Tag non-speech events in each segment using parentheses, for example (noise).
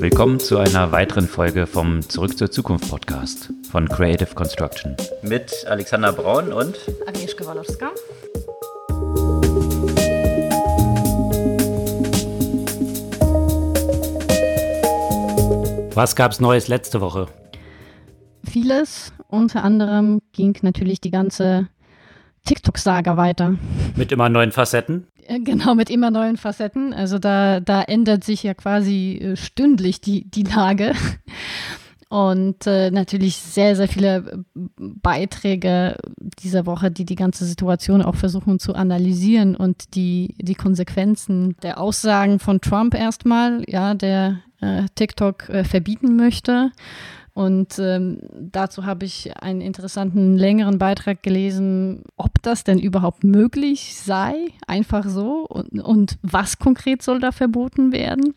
Willkommen zu einer weiteren Folge vom Zurück zur Zukunft Podcast von Creative Construction. Mit Alexander Braun und Agnieszka Walowska. Was gab es Neues letzte Woche? Vieles. Unter anderem ging natürlich die ganze TikTok-Saga weiter. Mit immer neuen Facetten? Äh, (laughs) genau, mit immer neuen Facetten. Also da, da ändert sich ja quasi äh, stündlich die, die Lage. (laughs) Und äh, natürlich sehr, sehr viele Beiträge dieser Woche, die die ganze Situation auch versuchen zu analysieren und die, die Konsequenzen der Aussagen von Trump erstmal, ja, der äh, TikTok äh, verbieten möchte. Und ähm, dazu habe ich einen interessanten, längeren Beitrag gelesen, ob das denn überhaupt möglich sei, einfach so, und, und was konkret soll da verboten werden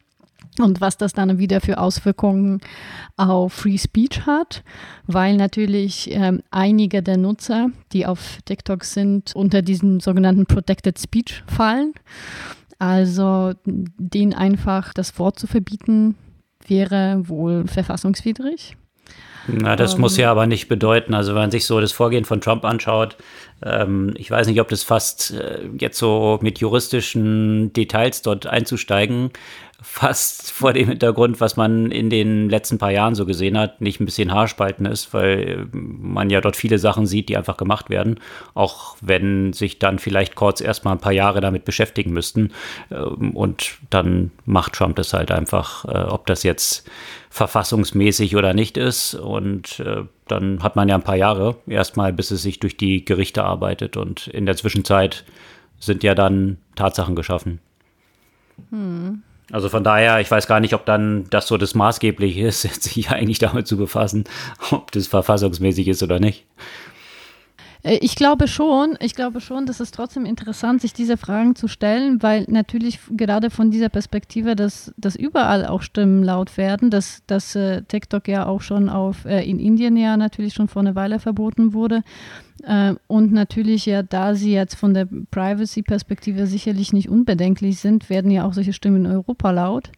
und was das dann wieder für Auswirkungen auf Free Speech hat, weil natürlich ähm, einige der Nutzer, die auf TikTok sind, unter diesen sogenannten Protected Speech fallen. Also denen einfach das Wort zu verbieten, wäre wohl verfassungswidrig. Na, das ähm, muss ja aber nicht bedeuten. Also wenn man sich so das Vorgehen von Trump anschaut, ähm, ich weiß nicht, ob das fast äh, jetzt so mit juristischen Details dort einzusteigen, fast vor dem Hintergrund, was man in den letzten paar Jahren so gesehen hat, nicht ein bisschen Haarspalten ist, weil man ja dort viele Sachen sieht, die einfach gemacht werden, auch wenn sich dann vielleicht kurz erstmal ein paar Jahre damit beschäftigen müssten. Ähm, und dann macht Trump das halt einfach, äh, ob das jetzt verfassungsmäßig oder nicht ist. Und äh, dann hat man ja ein paar Jahre erstmal, bis es sich durch die Gerichte arbeitet. Und in der Zwischenzeit sind ja dann Tatsachen geschaffen. Hm. Also von daher, ich weiß gar nicht, ob dann das so das Maßgebliche (laughs) ist, sich eigentlich damit zu befassen, ob das verfassungsmäßig ist oder nicht. Äh, ich glaube schon, ich glaube schon, dass es trotzdem interessant, sich diese Fragen zu stellen, weil natürlich gerade von dieser Perspektive, dass, dass überall auch Stimmen laut werden, dass, dass äh, TikTok ja auch schon auf, äh, in Indien ja natürlich schon vor einer Weile verboten wurde. Äh, und natürlich ja, da sie jetzt von der Privacy-Perspektive sicherlich nicht unbedenklich sind, werden ja auch solche Stimmen in Europa laut.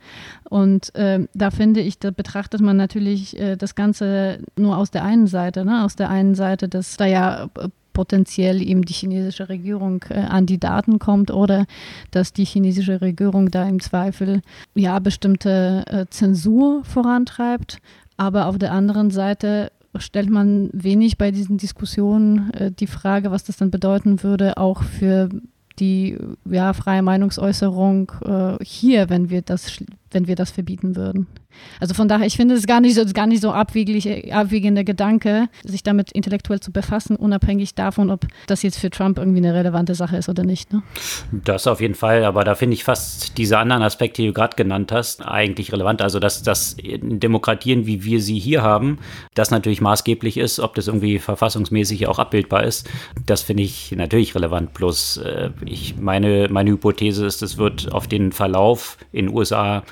Und äh, da finde ich, da betrachtet man natürlich äh, das Ganze nur aus der einen Seite, ne? aus der einen Seite, dass da ja äh, potenziell eben die chinesische Regierung äh, an die Daten kommt oder dass die chinesische Regierung da im Zweifel ja bestimmte äh, Zensur vorantreibt. Aber auf der anderen Seite stellt man wenig bei diesen Diskussionen äh, die Frage, was das dann bedeuten würde, auch für die ja, freie Meinungsäußerung äh, hier, wenn wir das, wenn wir das verbieten würden. Also von daher, ich finde es gar nicht so, gar nicht so abweglich, abwägender Gedanke, sich damit intellektuell zu befassen, unabhängig davon, ob das jetzt für Trump irgendwie eine relevante Sache ist oder nicht. Ne? Das auf jeden Fall, aber da finde ich fast diese anderen Aspekte, die du gerade genannt hast, eigentlich relevant. Also, dass das in Demokratien, wie wir sie hier haben, das natürlich maßgeblich ist, ob das irgendwie verfassungsmäßig auch abbildbar ist, das finde ich natürlich relevant. Bloß, äh, ich meine, meine Hypothese ist, es wird auf den Verlauf in den USA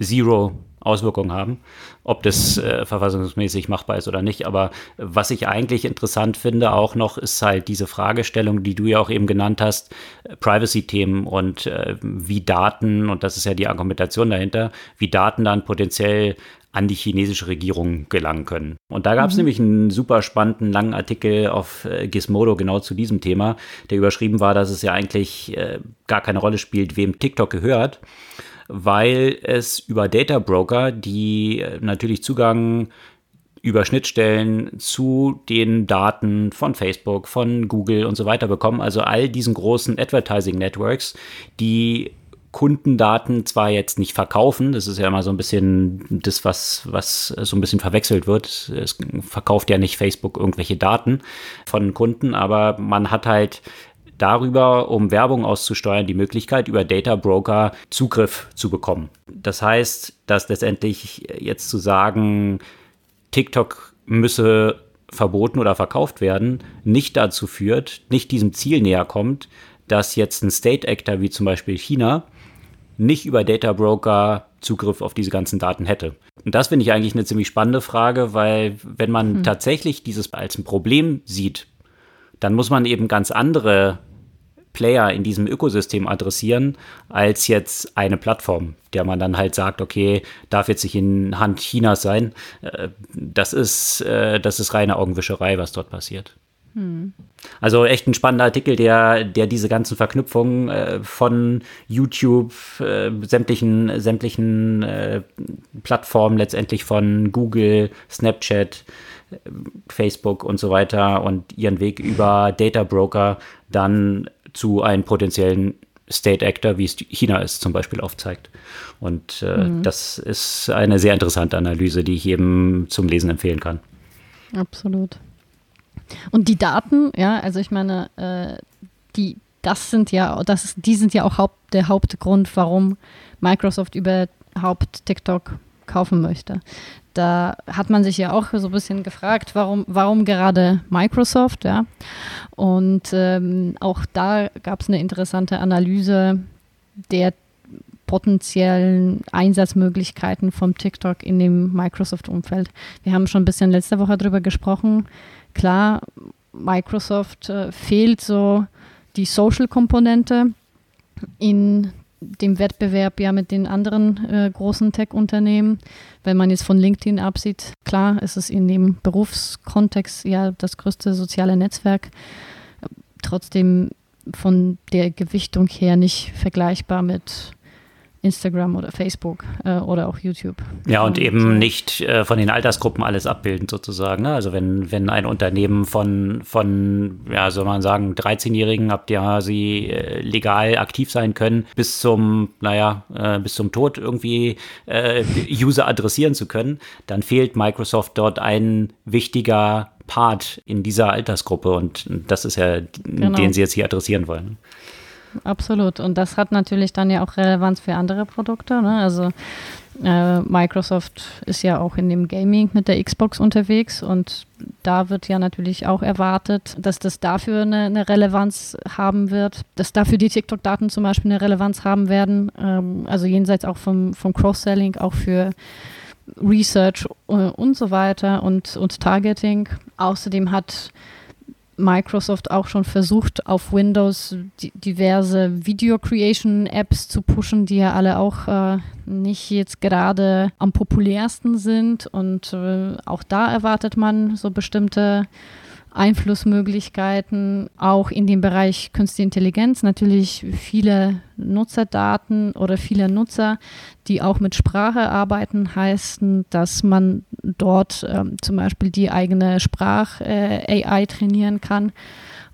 Zero Auswirkungen haben, ob das äh, verfassungsmäßig machbar ist oder nicht. Aber was ich eigentlich interessant finde auch noch, ist halt diese Fragestellung, die du ja auch eben genannt hast, Privacy-Themen und äh, wie Daten, und das ist ja die Argumentation dahinter, wie Daten dann potenziell an die chinesische Regierung gelangen können. Und da gab es mhm. nämlich einen super spannenden langen Artikel auf äh, Gizmodo genau zu diesem Thema, der überschrieben war, dass es ja eigentlich äh, gar keine Rolle spielt, wem TikTok gehört weil es über Data Broker, die äh, natürlich Zugang über Schnittstellen zu den Daten von Facebook, von Google und so weiter bekommen, also all diesen großen Advertising Networks, die Kundendaten zwar jetzt nicht verkaufen, das ist ja immer so ein bisschen das, was, was so ein bisschen verwechselt wird. Es verkauft ja nicht Facebook irgendwelche Daten von Kunden, aber man hat halt darüber, um Werbung auszusteuern, die Möglichkeit, über Data Broker Zugriff zu bekommen. Das heißt, dass letztendlich jetzt zu sagen, TikTok müsse verboten oder verkauft werden, nicht dazu führt, nicht diesem Ziel näher kommt, dass jetzt ein State Actor wie zum Beispiel China nicht über Data Broker Zugriff auf diese ganzen Daten hätte. Und das finde ich eigentlich eine ziemlich spannende Frage, weil wenn man hm. tatsächlich dieses als ein Problem sieht, dann muss man eben ganz andere Player in diesem Ökosystem adressieren, als jetzt eine Plattform, der man dann halt sagt, okay, darf jetzt nicht in Hand Chinas sein. Äh, das ist, äh, das ist reine Augenwischerei, was dort passiert. Hm. Also echt ein spannender Artikel, der, der diese ganzen Verknüpfungen äh, von YouTube, äh, sämtlichen, sämtlichen äh, Plattformen, letztendlich von Google, Snapchat, Facebook und so weiter und ihren Weg über Data Broker dann zu einem potenziellen State Actor, wie es China ist, zum Beispiel aufzeigt. Und äh, mhm. das ist eine sehr interessante Analyse, die ich jedem zum Lesen empfehlen kann. Absolut. Und die Daten, ja, also ich meine, äh, die, das sind ja, das, die sind ja auch Haupt, der Hauptgrund, warum Microsoft überhaupt TikTok kaufen möchte da hat man sich ja auch so ein bisschen gefragt, warum, warum gerade Microsoft, ja. Und ähm, auch da gab es eine interessante Analyse der potenziellen Einsatzmöglichkeiten vom TikTok in dem Microsoft-Umfeld. Wir haben schon ein bisschen letzte Woche darüber gesprochen. Klar, Microsoft äh, fehlt so die Social-Komponente in dem Wettbewerb ja mit den anderen äh, großen Tech-Unternehmen. Wenn man jetzt von LinkedIn absieht, klar ist es in dem Berufskontext ja das größte soziale Netzwerk. Trotzdem von der Gewichtung her nicht vergleichbar mit Instagram oder Facebook äh, oder auch YouTube. Ja, und, und eben nicht äh, von den Altersgruppen alles abbilden sozusagen. Ne? Also wenn, wenn ein Unternehmen von, von, ja, soll man sagen, 13-Jährigen, ab der sie äh, legal aktiv sein können, bis zum, naja, äh, bis zum Tod irgendwie äh, User adressieren zu können, dann fehlt Microsoft dort ein wichtiger Part in dieser Altersgruppe und das ist ja, genau. den sie jetzt hier adressieren wollen absolut. Und das hat natürlich dann ja auch Relevanz für andere Produkte. Ne? Also äh, Microsoft ist ja auch in dem Gaming mit der Xbox unterwegs und da wird ja natürlich auch erwartet, dass das dafür eine, eine Relevanz haben wird, dass dafür die TikTok-Daten zum Beispiel eine Relevanz haben werden. Ähm, also jenseits auch vom, vom Cross-Selling, auch für Research äh, und so weiter und, und Targeting. Außerdem hat Microsoft auch schon versucht, auf Windows diverse Video Creation Apps zu pushen, die ja alle auch äh, nicht jetzt gerade am populärsten sind. Und äh, auch da erwartet man so bestimmte Einflussmöglichkeiten, auch in dem Bereich Künstliche Intelligenz. Natürlich viele Nutzerdaten oder viele Nutzer, die auch mit Sprache arbeiten, heißen, dass man dort ähm, zum Beispiel die eigene Sprach-AI äh, trainieren kann.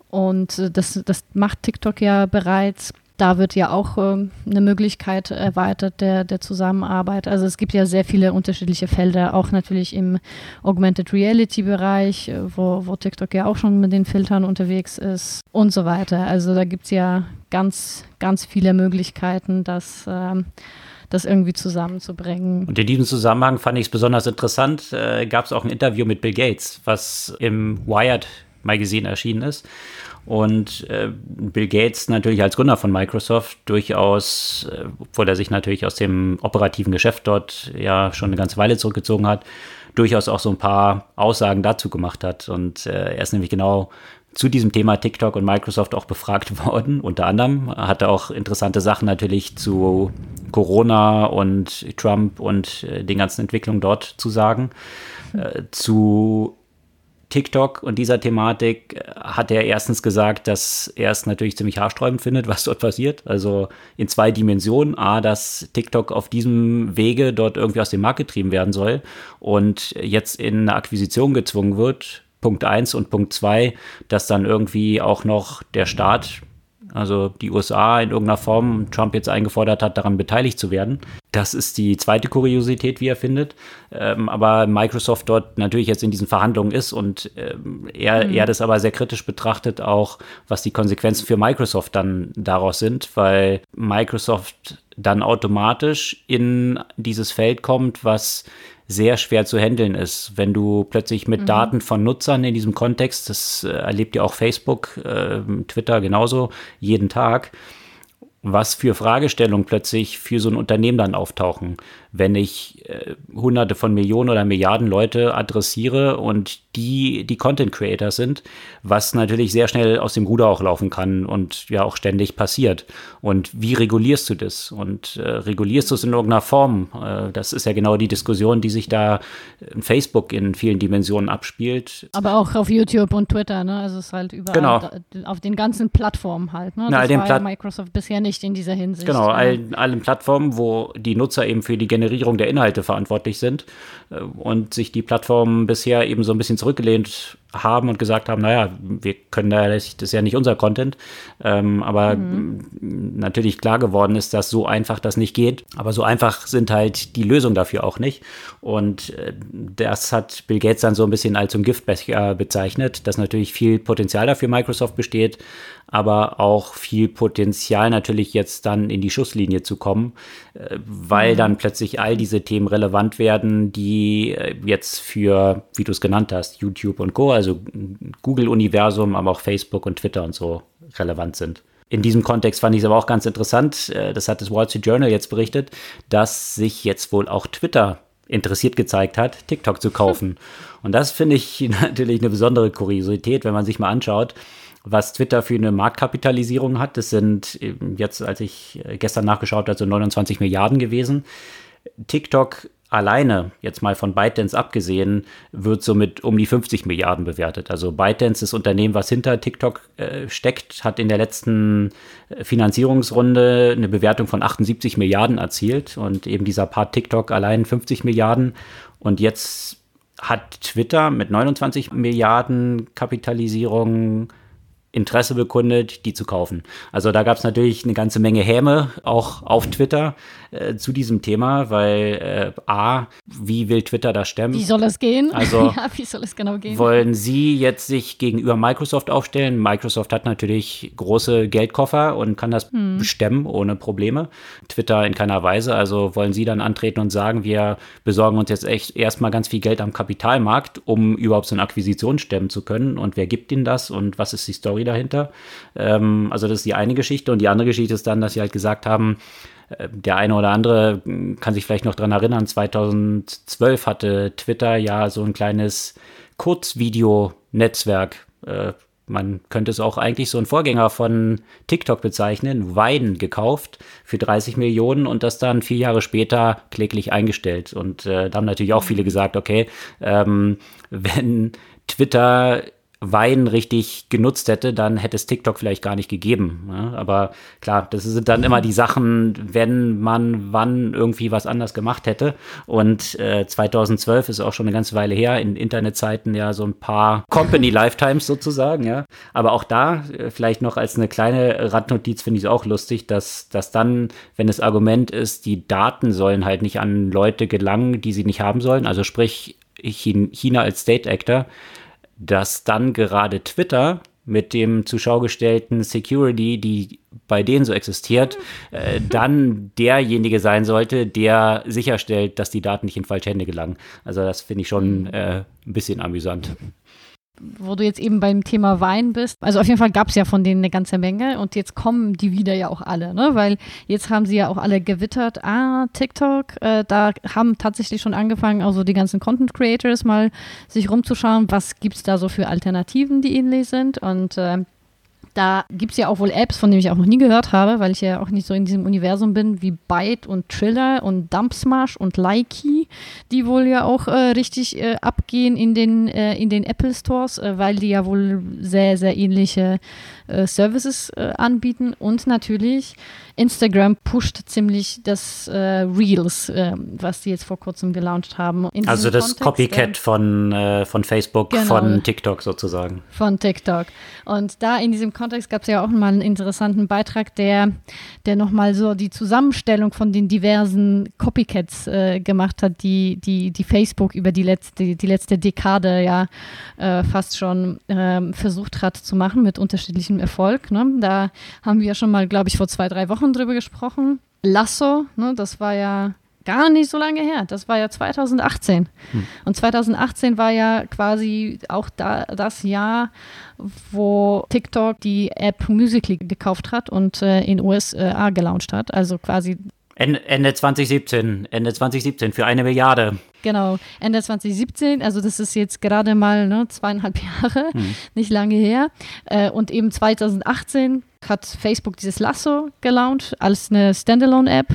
Und äh, das, das macht TikTok ja bereits da wird ja auch äh, eine Möglichkeit erweitert der, der Zusammenarbeit. Also es gibt ja sehr viele unterschiedliche Felder, auch natürlich im Augmented Reality Bereich, äh, wo, wo TikTok ja auch schon mit den Filtern unterwegs ist und so weiter. Also da gibt es ja ganz, ganz viele Möglichkeiten, das, äh, das irgendwie zusammenzubringen. Und in diesem Zusammenhang fand ich es besonders interessant, äh, gab es auch ein Interview mit Bill Gates, was im Wired Magazine erschienen ist. Und äh, Bill Gates natürlich als Gründer von Microsoft durchaus, äh, obwohl er sich natürlich aus dem operativen Geschäft dort ja schon eine ganze Weile zurückgezogen hat, durchaus auch so ein paar Aussagen dazu gemacht hat. Und äh, er ist nämlich genau zu diesem Thema TikTok und Microsoft auch befragt (laughs) worden. Unter anderem hat er auch interessante Sachen natürlich zu Corona und Trump und äh, den ganzen Entwicklungen dort zu sagen. Äh, zu TikTok und dieser Thematik äh, hat er erstens gesagt, dass er es natürlich ziemlich haarsträubend findet, (laughs) was dort passiert. Also in zwei Dimensionen. A, dass TikTok auf diesem Wege dort irgendwie aus dem Markt getrieben werden soll und jetzt in eine Akquisition gezwungen wird. Punkt eins und Punkt zwei, dass dann irgendwie auch noch der Staat also die USA in irgendeiner Form Trump jetzt eingefordert hat, daran beteiligt zu werden. Das ist die zweite Kuriosität, wie er findet. Ähm, aber Microsoft dort natürlich jetzt in diesen Verhandlungen ist und ähm, er, mhm. er das aber sehr kritisch betrachtet, auch was die Konsequenzen für Microsoft dann daraus sind, weil Microsoft dann automatisch in dieses Feld kommt, was sehr schwer zu handeln ist. Wenn du plötzlich mit mhm. Daten von Nutzern in diesem Kontext, das äh, erlebt ja auch Facebook, äh, Twitter genauso, jeden Tag. Was für Fragestellungen plötzlich für so ein Unternehmen dann auftauchen, wenn ich äh, hunderte von Millionen oder Milliarden Leute adressiere und die die Content Creator sind, was natürlich sehr schnell aus dem Ruder auch laufen kann und ja auch ständig passiert. Und wie regulierst du das? Und äh, regulierst du es in irgendeiner Form? Äh, das ist ja genau die Diskussion, die sich da in Facebook in vielen Dimensionen abspielt. Aber auch auf YouTube und Twitter, ne? Also es ist halt überall genau. auf den ganzen Plattformen halt. Ne? Das Na, war ja Microsoft bisher nicht in dieser Hinsicht. Genau, allen, allen Plattformen, wo die Nutzer eben für die Generierung der Inhalte verantwortlich sind äh, und sich die Plattformen bisher eben so ein bisschen zurückgelehnt haben und gesagt haben, naja, wir können da, das ist ja nicht unser Content. Ähm, aber mhm. natürlich klar geworden ist, dass so einfach das nicht geht. Aber so einfach sind halt die Lösungen dafür auch nicht. Und äh, das hat Bill Gates dann so ein bisschen als so ein Giftbecher bezeichnet, dass natürlich viel Potenzial dafür Microsoft besteht, aber auch viel Potenzial natürlich jetzt dann in die Schusslinie zu kommen, äh, weil mhm. dann plötzlich all diese Themen relevant werden, die äh, jetzt für, wie du es genannt hast, YouTube und Co., also Google-Universum, aber auch Facebook und Twitter und so relevant sind. In diesem Kontext fand ich es aber auch ganz interessant, äh, das hat das Wall Street Journal jetzt berichtet, dass sich jetzt wohl auch Twitter interessiert gezeigt hat, TikTok zu kaufen. (laughs) Und das finde ich (laughs) natürlich eine besondere Kuriosität, wenn man sich mal anschaut, was Twitter für eine Marktkapitalisierung hat. Das sind jetzt, als ich äh, gestern nachgeschaut habe, so 29 Milliarden gewesen. TikTok alleine, jetzt mal von ByteDance abgesehen, wird somit um die 50 Milliarden bewertet. Also ByteDance, das Unternehmen, was hinter TikTok äh, steckt, hat in der letzten äh, Finanzierungsrunde eine Bewertung von 78 Milliarden erzielt und eben dieser Part TikTok allein 50 Milliarden. Und jetzt hat Twitter mit 29 Milliarden Kapitalisierung Interesse bekundet, die zu kaufen. Also da gab es natürlich eine ganze Menge Häme, auch auf Twitter äh, zu diesem Thema, weil äh, A, wie will Twitter das stemmen? Wie soll es gehen? Also (laughs) ja, wie soll es genau gehen? Wollen Sie jetzt sich gegenüber Microsoft aufstellen? Microsoft hat natürlich große Geldkoffer und kann das hm. stemmen ohne Probleme. Twitter in keiner Weise. Also wollen Sie dann antreten und sagen, wir besorgen uns jetzt echt erstmal ganz viel Geld am Kapitalmarkt, um überhaupt so eine Akquisition stemmen zu können? Und wer gibt Ihnen das? Und was ist die Story dahinter? Ähm, also das ist die eine Geschichte. Und die andere Geschichte ist dann, dass Sie halt gesagt haben, äh, der eine oder andere kann sich vielleicht noch daran erinnern, 2012 hatte Twitter ja so ein kleines Kurzvideo-Netzwerk. Äh, man könnte es auch eigentlich so ein Vorgänger von TikTok bezeichnen, Weiden gekauft für 30 Millionen und das dann vier Jahre später kläglich eingestellt. Und äh, da haben natürlich auch viele gesagt, okay, ähm, (laughs) wenn Twitter Wein richtig genutzt hätte, dann hätte es TikTok vielleicht gar nicht gegeben. Ne? Aber klar, das sind dann immer die Sachen, wenn man wann irgendwie was anders gemacht hätte. Und äh, 2012 ist auch schon eine ganze Weile her, in Internetzeiten ja so ein paar Company Lifetimes sozusagen, ja. Aber auch da, äh, vielleicht noch als eine kleine Randnotiz, finde ich es auch lustig, dass, dass dann, wenn das Argument ist, die Daten sollen halt nicht an Leute gelangen, die sie nicht haben sollen, also sprich China als State Actor, dass dann gerade Twitter mit dem zur Schau gestellten Security, die bei denen so existiert, äh, dann derjenige sein sollte, der sicherstellt, dass die Daten nicht in falsche Hände gelangen. Also das finde ich schon äh, ein bisschen amüsant wo du jetzt eben beim Thema Wein bist. Also auf jeden Fall gab es ja von denen eine ganze Menge und jetzt kommen die wieder ja auch alle, ne? Weil jetzt haben sie ja auch alle gewittert, ah, TikTok, äh, da haben tatsächlich schon angefangen, also die ganzen Content Creators mal sich rumzuschauen, was gibt es da so für Alternativen, die ähnlich sind. Und äh, da gibt es ja auch wohl Apps, von denen ich auch noch nie gehört habe, weil ich ja auch nicht so in diesem Universum bin, wie Byte und Triller und Dumpsmash und Likey, die wohl ja auch äh, richtig äh, abgehen in den, äh, in den Apple Stores, äh, weil die ja wohl sehr, sehr ähnliche äh, Services äh, anbieten. Und natürlich Instagram pusht ziemlich das Reels, was die jetzt vor kurzem gelauncht haben. also das Kontext, Copycat von, von Facebook, genau, von TikTok sozusagen. Von TikTok. Und da in diesem Kontext gab es ja auch mal einen interessanten Beitrag, der, der nochmal so die Zusammenstellung von den diversen Copycats äh, gemacht hat, die, die, die Facebook über die letzte, die letzte Dekade ja äh, fast schon äh, versucht hat zu machen mit unterschiedlichem Erfolg. Ne? Da haben wir ja schon mal, glaube ich, vor zwei, drei Wochen drüber gesprochen. Lasso, ne, das war ja gar nicht so lange her. Das war ja 2018. Hm. Und 2018 war ja quasi auch da, das Jahr, wo TikTok die App Musically gekauft hat und äh, in USA gelauncht hat. Also quasi Ende, Ende 2017, Ende 2017 für eine Milliarde. Genau, Ende 2017, also das ist jetzt gerade mal ne, zweieinhalb (laughs) Jahre, hm. nicht lange her. Äh, und eben 2018 hat Facebook dieses Lasso gelauncht als eine Standalone-App.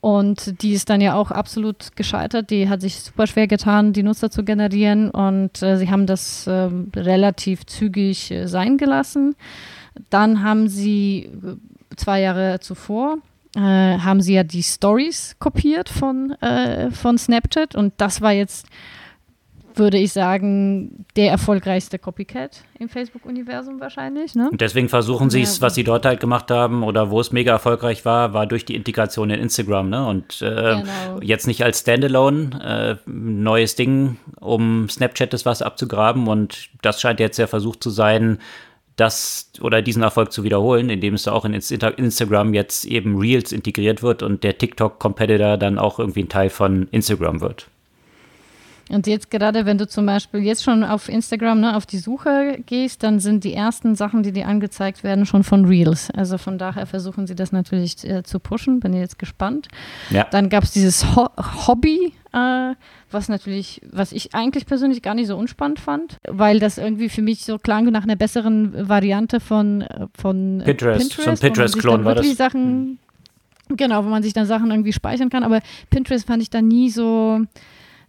Und die ist dann ja auch absolut gescheitert. Die hat sich super schwer getan, die Nutzer zu generieren. Und äh, sie haben das äh, relativ zügig äh, sein gelassen. Dann haben sie äh, zwei Jahre zuvor äh, haben sie ja die Stories kopiert von, äh, von Snapchat und das war jetzt, würde ich sagen, der erfolgreichste Copycat im Facebook-Universum wahrscheinlich. Ne? Und deswegen versuchen sie es, was sie dort halt gemacht haben oder wo es mega erfolgreich war, war durch die Integration in Instagram. Ne? Und äh, genau. jetzt nicht als Standalone, äh, neues Ding, um Snapchat das was abzugraben und das scheint jetzt der Versuch zu sein, das oder diesen Erfolg zu wiederholen, indem es auch in Instagram jetzt eben Reels integriert wird und der TikTok-Competitor dann auch irgendwie ein Teil von Instagram wird. Und jetzt gerade, wenn du zum Beispiel jetzt schon auf Instagram ne, auf die Suche gehst, dann sind die ersten Sachen, die dir angezeigt werden, schon von Reels. Also von daher versuchen sie das natürlich äh, zu pushen. Bin jetzt gespannt. Ja. Dann gab es dieses Ho Hobby, äh, was natürlich, was ich eigentlich persönlich gar nicht so unspannend fand, weil das irgendwie für mich so klang nach einer besseren Variante von, äh, von Pinterest. Pinterest so ein Pinterest-Klon war das. Sachen, hm. Genau, wo man sich dann Sachen irgendwie speichern kann. Aber Pinterest fand ich dann nie so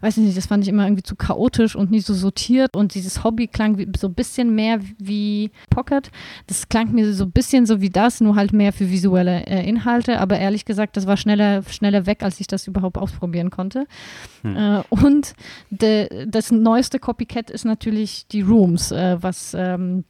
weiß nicht, das fand ich immer irgendwie zu chaotisch und nicht so sortiert und dieses Hobby klang wie, so ein bisschen mehr wie Pocket. Das klang mir so ein bisschen so wie das, nur halt mehr für visuelle äh, Inhalte, aber ehrlich gesagt, das war schneller, schneller weg, als ich das überhaupt ausprobieren konnte. Hm. Äh, und de, das neueste Copycat ist natürlich die Rooms, äh, was ähm,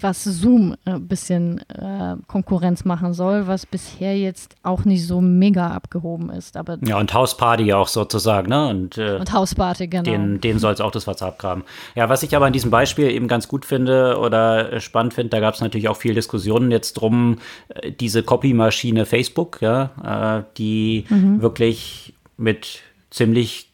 was Zoom ein äh, bisschen äh, Konkurrenz machen soll, was bisher jetzt auch nicht so mega abgehoben ist. Aber ja, und Hausparty auch sozusagen, ne? Und, äh, und Hausparty, genau. Den, den soll es auch das Wasser abgraben. Ja, was ich aber in diesem Beispiel eben ganz gut finde oder spannend finde, da gab es natürlich auch viel Diskussionen jetzt drum, äh, diese Copy-Maschine Facebook, ja, äh, die mhm. wirklich mit ziemlich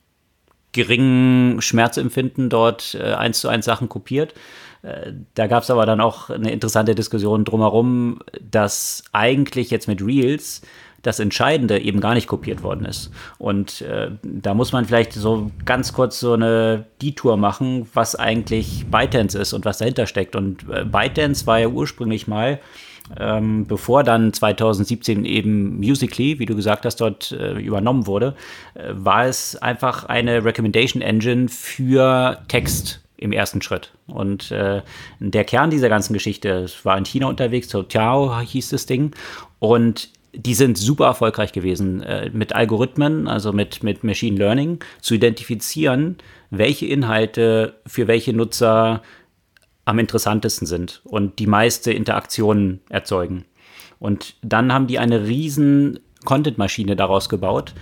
geringem Schmerzempfinden dort äh, eins zu eins Sachen kopiert. Äh, da gab es aber dann auch eine interessante Diskussion drumherum, dass eigentlich jetzt mit Reels das Entscheidende eben gar nicht kopiert worden ist. Und äh, da muss man vielleicht so ganz kurz so eine Detour machen, was eigentlich ByteDance ist und was dahinter steckt. Und äh, ByteDance war ja ursprünglich mal, ähm, bevor dann 2017 eben Musically, wie du gesagt hast, dort äh, übernommen wurde, äh, war es einfach eine Recommendation Engine für Text im ersten Schritt. Und äh, der Kern dieser ganzen Geschichte war in China unterwegs, Tiao hieß das Ding. Und die sind super erfolgreich gewesen, äh, mit Algorithmen, also mit, mit Machine Learning, zu identifizieren, welche Inhalte für welche Nutzer am interessantesten sind und die meiste Interaktion erzeugen. Und dann haben die eine riesen Content-Maschine daraus gebaut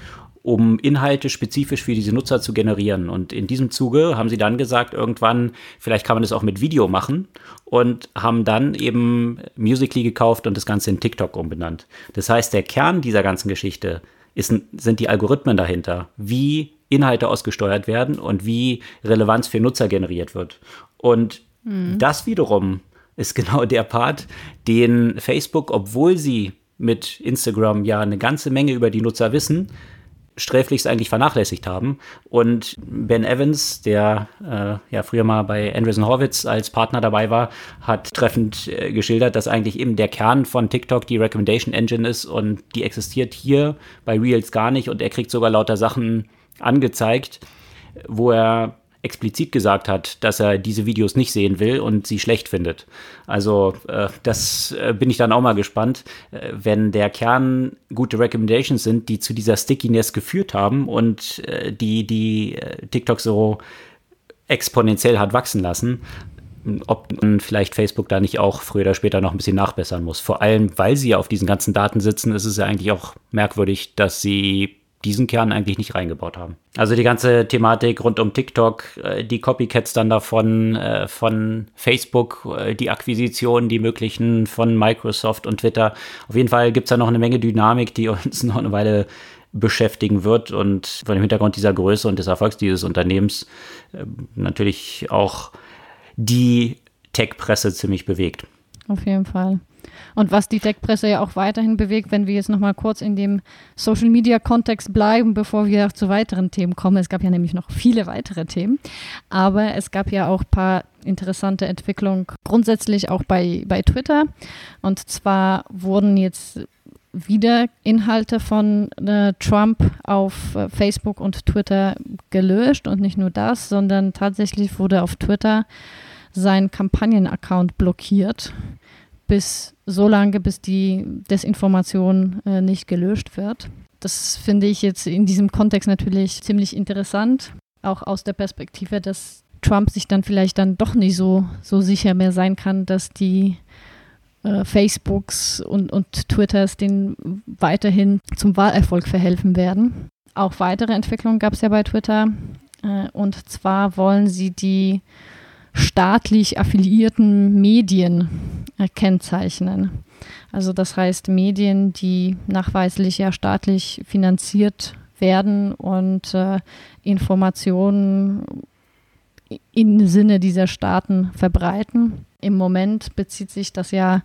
um Inhalte spezifisch für diese Nutzer zu generieren. Und in diesem Zuge haben sie dann gesagt, irgendwann, vielleicht kann man das auch mit Video machen und haben dann eben Musically gekauft und das Ganze in TikTok umbenannt. Das heißt, der Kern dieser ganzen Geschichte ist, sind die Algorithmen dahinter, wie Inhalte ausgesteuert werden und wie Relevanz für Nutzer generiert wird. Und mhm. das wiederum ist genau der Part, den Facebook, obwohl sie mit Instagram ja eine ganze Menge über die Nutzer wissen, sträflichst eigentlich vernachlässigt haben. Und Ben Evans, der äh, ja früher mal bei Andreessen Horwitz als Partner dabei war, hat treffend äh, geschildert, dass eigentlich eben der Kern von TikTok die Recommendation Engine ist und die existiert hier bei Reels gar nicht und er kriegt sogar lauter Sachen angezeigt, wo er explizit gesagt hat, dass er diese Videos nicht sehen will und sie schlecht findet. Also äh, das äh, bin ich dann auch mal gespannt, äh, wenn der Kern gute Recommendations sind, die zu dieser Stickiness geführt haben und äh, die die äh, TikTok so exponentiell hat wachsen lassen, ob vielleicht Facebook da nicht auch früher oder später noch ein bisschen nachbessern muss. Vor allem, weil sie ja auf diesen ganzen Daten sitzen, ist es ja eigentlich auch merkwürdig, dass sie diesen Kern eigentlich nicht reingebaut haben. Also die ganze Thematik rund um TikTok, äh, die Copycats dann davon, äh, von Facebook, äh, die Akquisitionen, die möglichen von Microsoft und Twitter. Auf jeden Fall gibt es da noch eine Menge Dynamik, die (laughs) uns noch eine Weile beschäftigen wird und vor dem Hintergrund dieser Größe und des Erfolgs dieses Unternehmens äh, natürlich auch die Tech-Presse ziemlich bewegt. Auf jeden Fall. Und was die Tech-Presse ja auch weiterhin bewegt, wenn wir jetzt nochmal kurz in dem Social-Media-Kontext bleiben, bevor wir zu weiteren Themen kommen. Es gab ja nämlich noch viele weitere Themen, aber es gab ja auch ein paar interessante Entwicklungen grundsätzlich auch bei, bei Twitter. Und zwar wurden jetzt wieder Inhalte von äh, Trump auf äh, Facebook und Twitter gelöscht und nicht nur das, sondern tatsächlich wurde auf Twitter sein Kampagnenaccount blockiert bis so lange, bis die Desinformation äh, nicht gelöscht wird. Das finde ich jetzt in diesem Kontext natürlich ziemlich interessant, auch aus der Perspektive, dass Trump sich dann vielleicht dann doch nicht so, so sicher mehr sein kann, dass die äh, Facebooks und, und Twitters den weiterhin zum Wahlerfolg verhelfen werden. Auch weitere Entwicklungen gab es ja bei Twitter. Äh, und zwar wollen sie die staatlich affiliierten Medien kennzeichnen. Also das heißt Medien, die nachweislich ja staatlich finanziert werden und äh, Informationen im Sinne dieser Staaten verbreiten. Im Moment bezieht sich das ja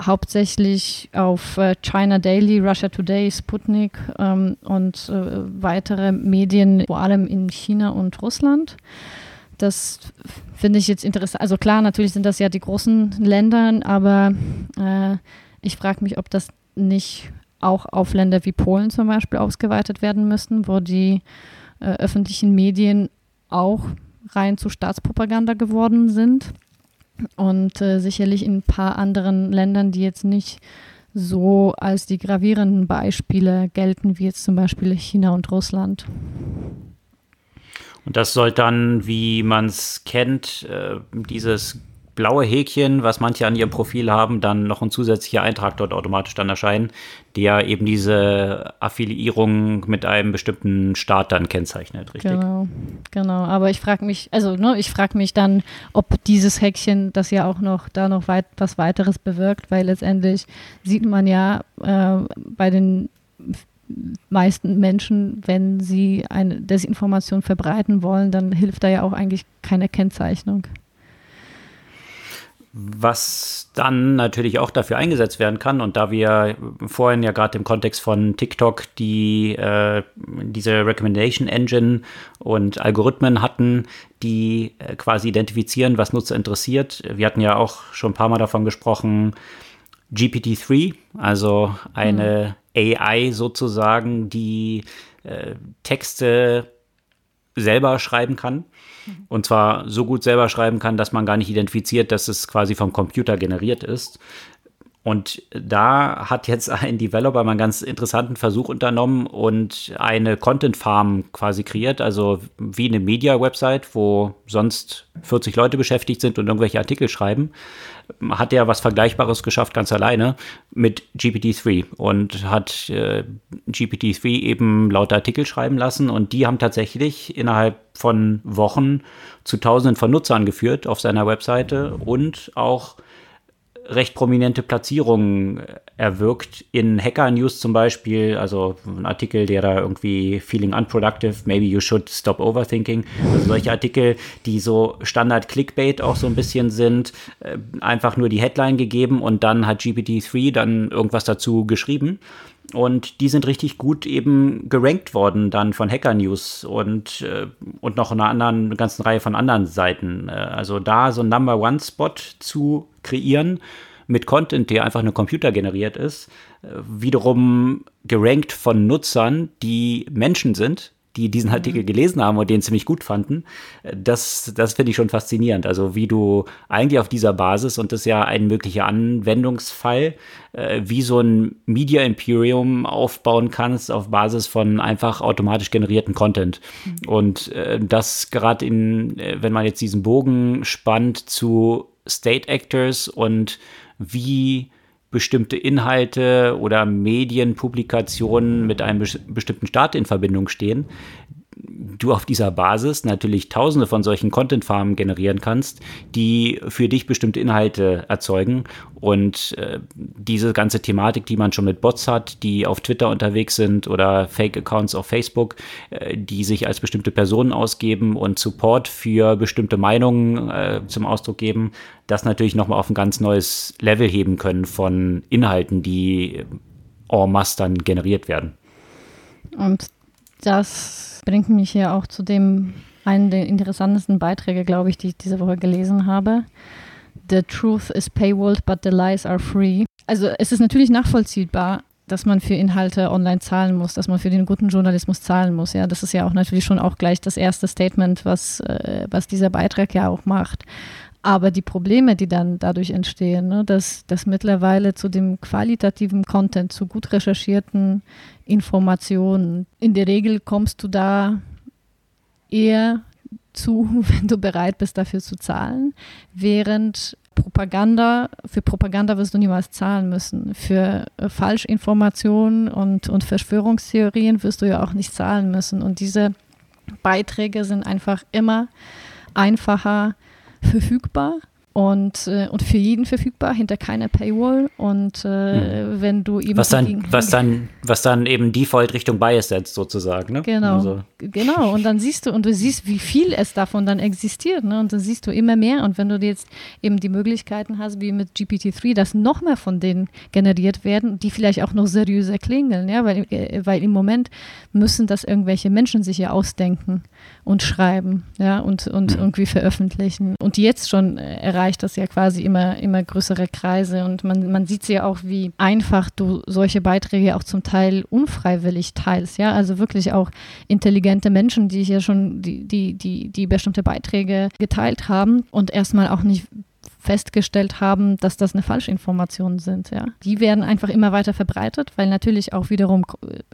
hauptsächlich auf äh, China Daily, Russia Today, Sputnik ähm, und äh, weitere Medien, vor allem in China und Russland. Das finde ich jetzt interessant. Also klar, natürlich sind das ja die großen Länder, aber äh, ich frage mich, ob das nicht auch auf Länder wie Polen zum Beispiel ausgeweitet werden müssten, wo die äh, öffentlichen Medien auch rein zu Staatspropaganda geworden sind. Und äh, sicherlich in ein paar anderen Ländern, die jetzt nicht so als die gravierenden Beispiele gelten, wie jetzt zum Beispiel China und Russland. Und das soll dann, wie man es kennt, äh, dieses blaue Häkchen, was manche an ihrem Profil haben, dann noch ein zusätzlicher Eintrag dort automatisch dann erscheinen, der eben diese Affiliierung mit einem bestimmten Staat dann kennzeichnet, richtig? Genau, genau. Aber ich frage mich, also ne, ich frage mich dann, ob dieses Häkchen das ja auch noch da noch weit was weiteres bewirkt, weil letztendlich sieht man ja äh, bei den meisten Menschen, wenn sie eine Desinformation verbreiten wollen, dann hilft da ja auch eigentlich keine Kennzeichnung. Was dann natürlich auch dafür eingesetzt werden kann, und da wir vorhin ja gerade im Kontext von TikTok die äh, diese Recommendation Engine und Algorithmen hatten, die äh, quasi identifizieren, was Nutzer interessiert. Wir hatten ja auch schon ein paar Mal davon gesprochen, GPT-3, also eine mhm. AI sozusagen, die äh, Texte selber schreiben kann. Und zwar so gut selber schreiben kann, dass man gar nicht identifiziert, dass es quasi vom Computer generiert ist. Und da hat jetzt ein Developer mal einen ganz interessanten Versuch unternommen und eine Content Farm quasi kreiert, also wie eine Media-Website, wo sonst 40 Leute beschäftigt sind und irgendwelche Artikel schreiben, hat er was Vergleichbares geschafft, ganz alleine, mit GPT-3 und hat äh, GPT-3 eben lauter Artikel schreiben lassen und die haben tatsächlich innerhalb von Wochen zu Tausenden von Nutzern geführt auf seiner Webseite und auch recht prominente Platzierungen erwirkt. In Hacker News zum Beispiel, also ein Artikel, der da irgendwie Feeling Unproductive, Maybe You Should Stop Overthinking. Also solche Artikel, die so Standard Clickbait auch so ein bisschen sind, äh, einfach nur die Headline gegeben und dann hat GPT-3 dann irgendwas dazu geschrieben. Und die sind richtig gut eben gerankt worden dann von Hacker News und, äh, und noch einer anderen, eine ganzen Reihe von anderen Seiten. Äh, also da so ein Number One Spot zu kreieren mit Content, der einfach nur computergeneriert ist, äh, wiederum gerankt von Nutzern, die Menschen sind, die diesen mhm. Artikel gelesen haben und den ziemlich gut fanden. Das, das finde ich schon faszinierend. Also wie du eigentlich auf dieser Basis, und das ist ja ein möglicher Anwendungsfall, äh, wie so ein Media Imperium aufbauen kannst auf Basis von einfach automatisch generierten Content. Mhm. Und äh, das gerade in, äh, wenn man jetzt diesen Bogen spannt zu State Actors und wie bestimmte Inhalte oder Medienpublikationen mit einem bestimmten Staat in Verbindung stehen, du auf dieser Basis natürlich tausende von solchen Content-Farmen generieren kannst, die für dich bestimmte Inhalte erzeugen. Und äh, diese ganze Thematik, die man schon mit Bots hat, die auf Twitter unterwegs sind oder Fake-Accounts auf Facebook, äh, die sich als bestimmte Personen ausgeben und Support für bestimmte Meinungen äh, zum Ausdruck geben, das natürlich nochmal auf ein ganz neues Level heben können von Inhalten, die en masse dann generiert werden. Und das bringt mich hier auch zu dem einen der interessantesten Beiträge, glaube ich, die ich diese Woche gelesen habe. The truth is paywalled, but the lies are free. Also es ist natürlich nachvollziehbar, dass man für Inhalte online zahlen muss, dass man für den guten Journalismus zahlen muss. Ja, das ist ja auch natürlich schon auch gleich das erste Statement, was, äh, was dieser Beitrag ja auch macht. Aber die Probleme, die dann dadurch entstehen, ne, dass, dass mittlerweile zu dem qualitativen Content, zu gut recherchierten Informationen, in der Regel kommst du da eher zu, (laughs) wenn du bereit bist, dafür zu zahlen, während Propaganda, für Propaganda wirst du niemals zahlen müssen. Für äh, Falschinformationen und, und Verschwörungstheorien wirst du ja auch nicht zahlen müssen. Und diese Beiträge sind einfach immer einfacher verfügbar und, äh, und für jeden verfügbar, hinter keiner Paywall. Und äh, hm. wenn du eben. Was dann, was dann, was dann eben Default Richtung Bias setzt, sozusagen, ne? Genau. Also. Genau. Und dann siehst du, und du siehst, wie viel es davon dann existiert, ne? Und dann siehst du immer mehr. Und wenn du jetzt eben die Möglichkeiten hast, wie mit GPT-3, dass noch mehr von denen generiert werden, die vielleicht auch noch seriöser klingeln, ja, weil, äh, weil im Moment müssen das irgendwelche Menschen sich ja ausdenken und schreiben, ja, und, und mhm. irgendwie veröffentlichen. Und jetzt schon äh, erreicht das ja quasi immer, immer größere Kreise und man, man sieht ja auch, wie einfach du solche Beiträge auch zum Teil unfreiwillig teilst, ja, also wirklich auch intelligente Menschen, die hier schon die, die, die, die bestimmte Beiträge geteilt haben und erstmal auch nicht festgestellt haben, dass das eine Falschinformation sind. Ja. Die werden einfach immer weiter verbreitet, weil natürlich auch wiederum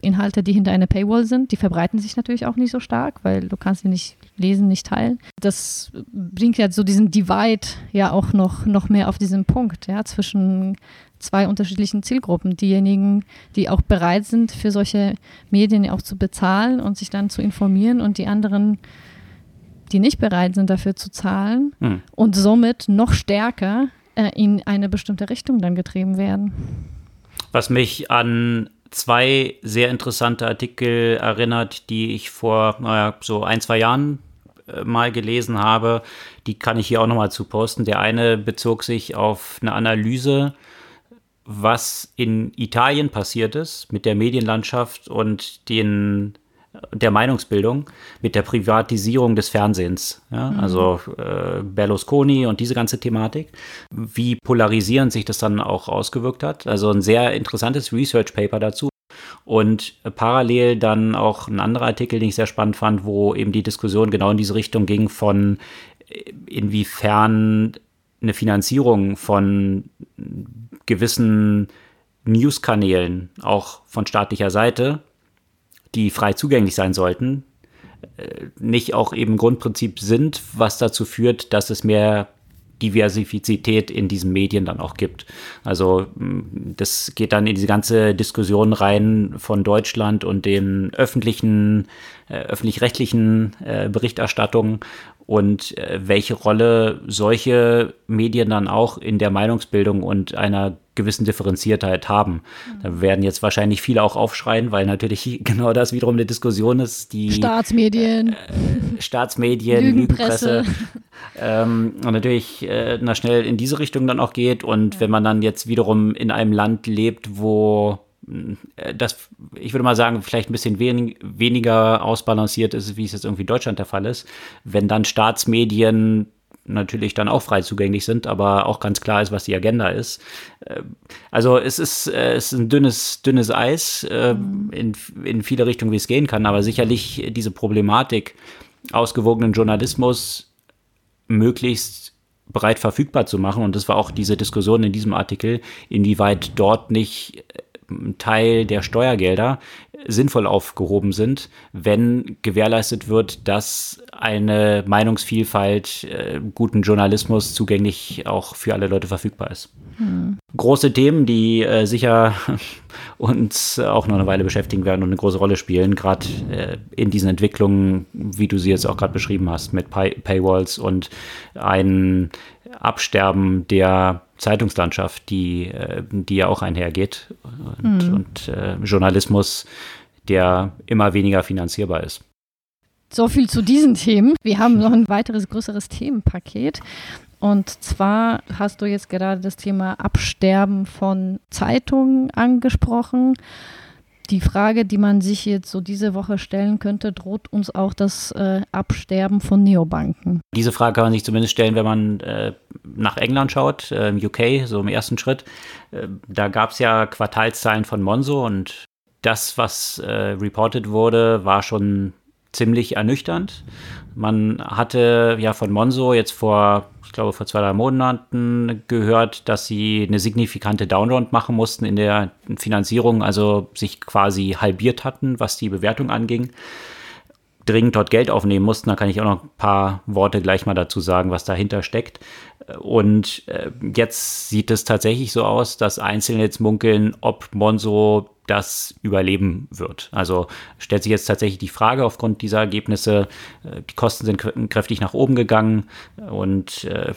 Inhalte, die hinter einer Paywall sind, die verbreiten sich natürlich auch nicht so stark, weil du kannst sie nicht lesen, nicht teilen. Das bringt ja so diesen Divide ja auch noch, noch mehr auf diesen Punkt, ja, zwischen zwei unterschiedlichen Zielgruppen. Diejenigen, die auch bereit sind, für solche Medien auch zu bezahlen und sich dann zu informieren und die anderen, die nicht bereit sind, dafür zu zahlen hm. und somit noch stärker äh, in eine bestimmte Richtung dann getrieben werden. Was mich an zwei sehr interessante Artikel erinnert, die ich vor naja, so ein, zwei Jahren mal gelesen habe. Die kann ich hier auch nochmal zu posten. Der eine bezog sich auf eine Analyse, was in Italien passiert ist mit der Medienlandschaft und den der Meinungsbildung mit der Privatisierung des Fernsehens. Ja? Mhm. Also äh, Berlusconi und diese ganze Thematik, wie polarisierend sich das dann auch ausgewirkt hat. Also ein sehr interessantes Research Paper dazu. Und parallel dann auch ein anderer Artikel, den ich sehr spannend fand, wo eben die Diskussion genau in diese Richtung ging von äh, inwiefern eine Finanzierung von gewissen News-Kanälen auch von staatlicher Seite die frei zugänglich sein sollten, äh, nicht auch eben Grundprinzip sind, was dazu führt, dass es mehr Diversifizität in diesen Medien dann auch gibt. Also das geht dann in diese ganze Diskussion rein von Deutschland und den öffentlichen, äh, öffentlich-rechtlichen äh, Berichterstattungen und äh, welche Rolle solche Medien dann auch in der Meinungsbildung und einer gewissen Differenziertheit haben. Da werden jetzt wahrscheinlich viele auch aufschreien, weil natürlich (laughs) genau das wiederum eine Diskussion ist, die Staatsmedien, äh, Staatsmedien, Lügenpresse, Lügenpresse. Ähm, und natürlich äh, na schnell in diese Richtung dann auch geht. Und wenn man dann jetzt wiederum in einem Land lebt, wo äh, das, ich würde mal sagen, vielleicht ein bisschen wenig, weniger ausbalanciert ist, wie es jetzt irgendwie in Deutschland der Fall ist, wenn dann Staatsmedien natürlich dann auch frei zugänglich sind, aber auch ganz klar ist, was die Agenda ist. Äh, also es ist, äh, es ist ein dünnes, dünnes Eis in, in viele Richtungen, wie es gehen kann, aber sicherlich diese Problematik ausgewogenen Journalismus möglichst breit verfügbar zu machen. Und das war auch diese Diskussion in diesem Artikel, inwieweit dort nicht ein Teil der Steuergelder sinnvoll aufgehoben sind, wenn gewährleistet wird, dass eine Meinungsvielfalt, äh, guten Journalismus zugänglich auch für alle Leute verfügbar ist. Hm. Große Themen, die äh, sicher (laughs) uns auch noch eine Weile beschäftigen werden und eine große Rolle spielen, gerade äh, in diesen Entwicklungen, wie du sie jetzt auch gerade beschrieben hast, mit Pay Paywalls und ein Absterben der Zeitungslandschaft, die, äh, die ja auch einhergeht und, hm. und äh, Journalismus, der immer weniger finanzierbar ist. So viel zu diesen Themen. Wir haben noch ein weiteres größeres Themenpaket. Und zwar hast du jetzt gerade das Thema Absterben von Zeitungen angesprochen. Die Frage, die man sich jetzt so diese Woche stellen könnte, droht uns auch das äh, Absterben von Neobanken? Diese Frage kann man sich zumindest stellen, wenn man äh, nach England schaut, äh, UK, so im ersten Schritt. Äh, da gab es ja Quartalszahlen von Monzo und das, was äh, reported wurde, war schon ziemlich ernüchternd. Man hatte ja von Monzo jetzt vor, ich glaube, vor zwei, drei Monaten gehört, dass sie eine signifikante Downround machen mussten in der Finanzierung, also sich quasi halbiert hatten, was die Bewertung anging. Dringend dort Geld aufnehmen mussten. Da kann ich auch noch ein paar Worte gleich mal dazu sagen, was dahinter steckt. Und äh, jetzt sieht es tatsächlich so aus, dass Einzelne jetzt munkeln, ob Monzo das überleben wird. Also stellt sich jetzt tatsächlich die Frage aufgrund dieser Ergebnisse, äh, die Kosten sind kräftig nach oben gegangen und äh,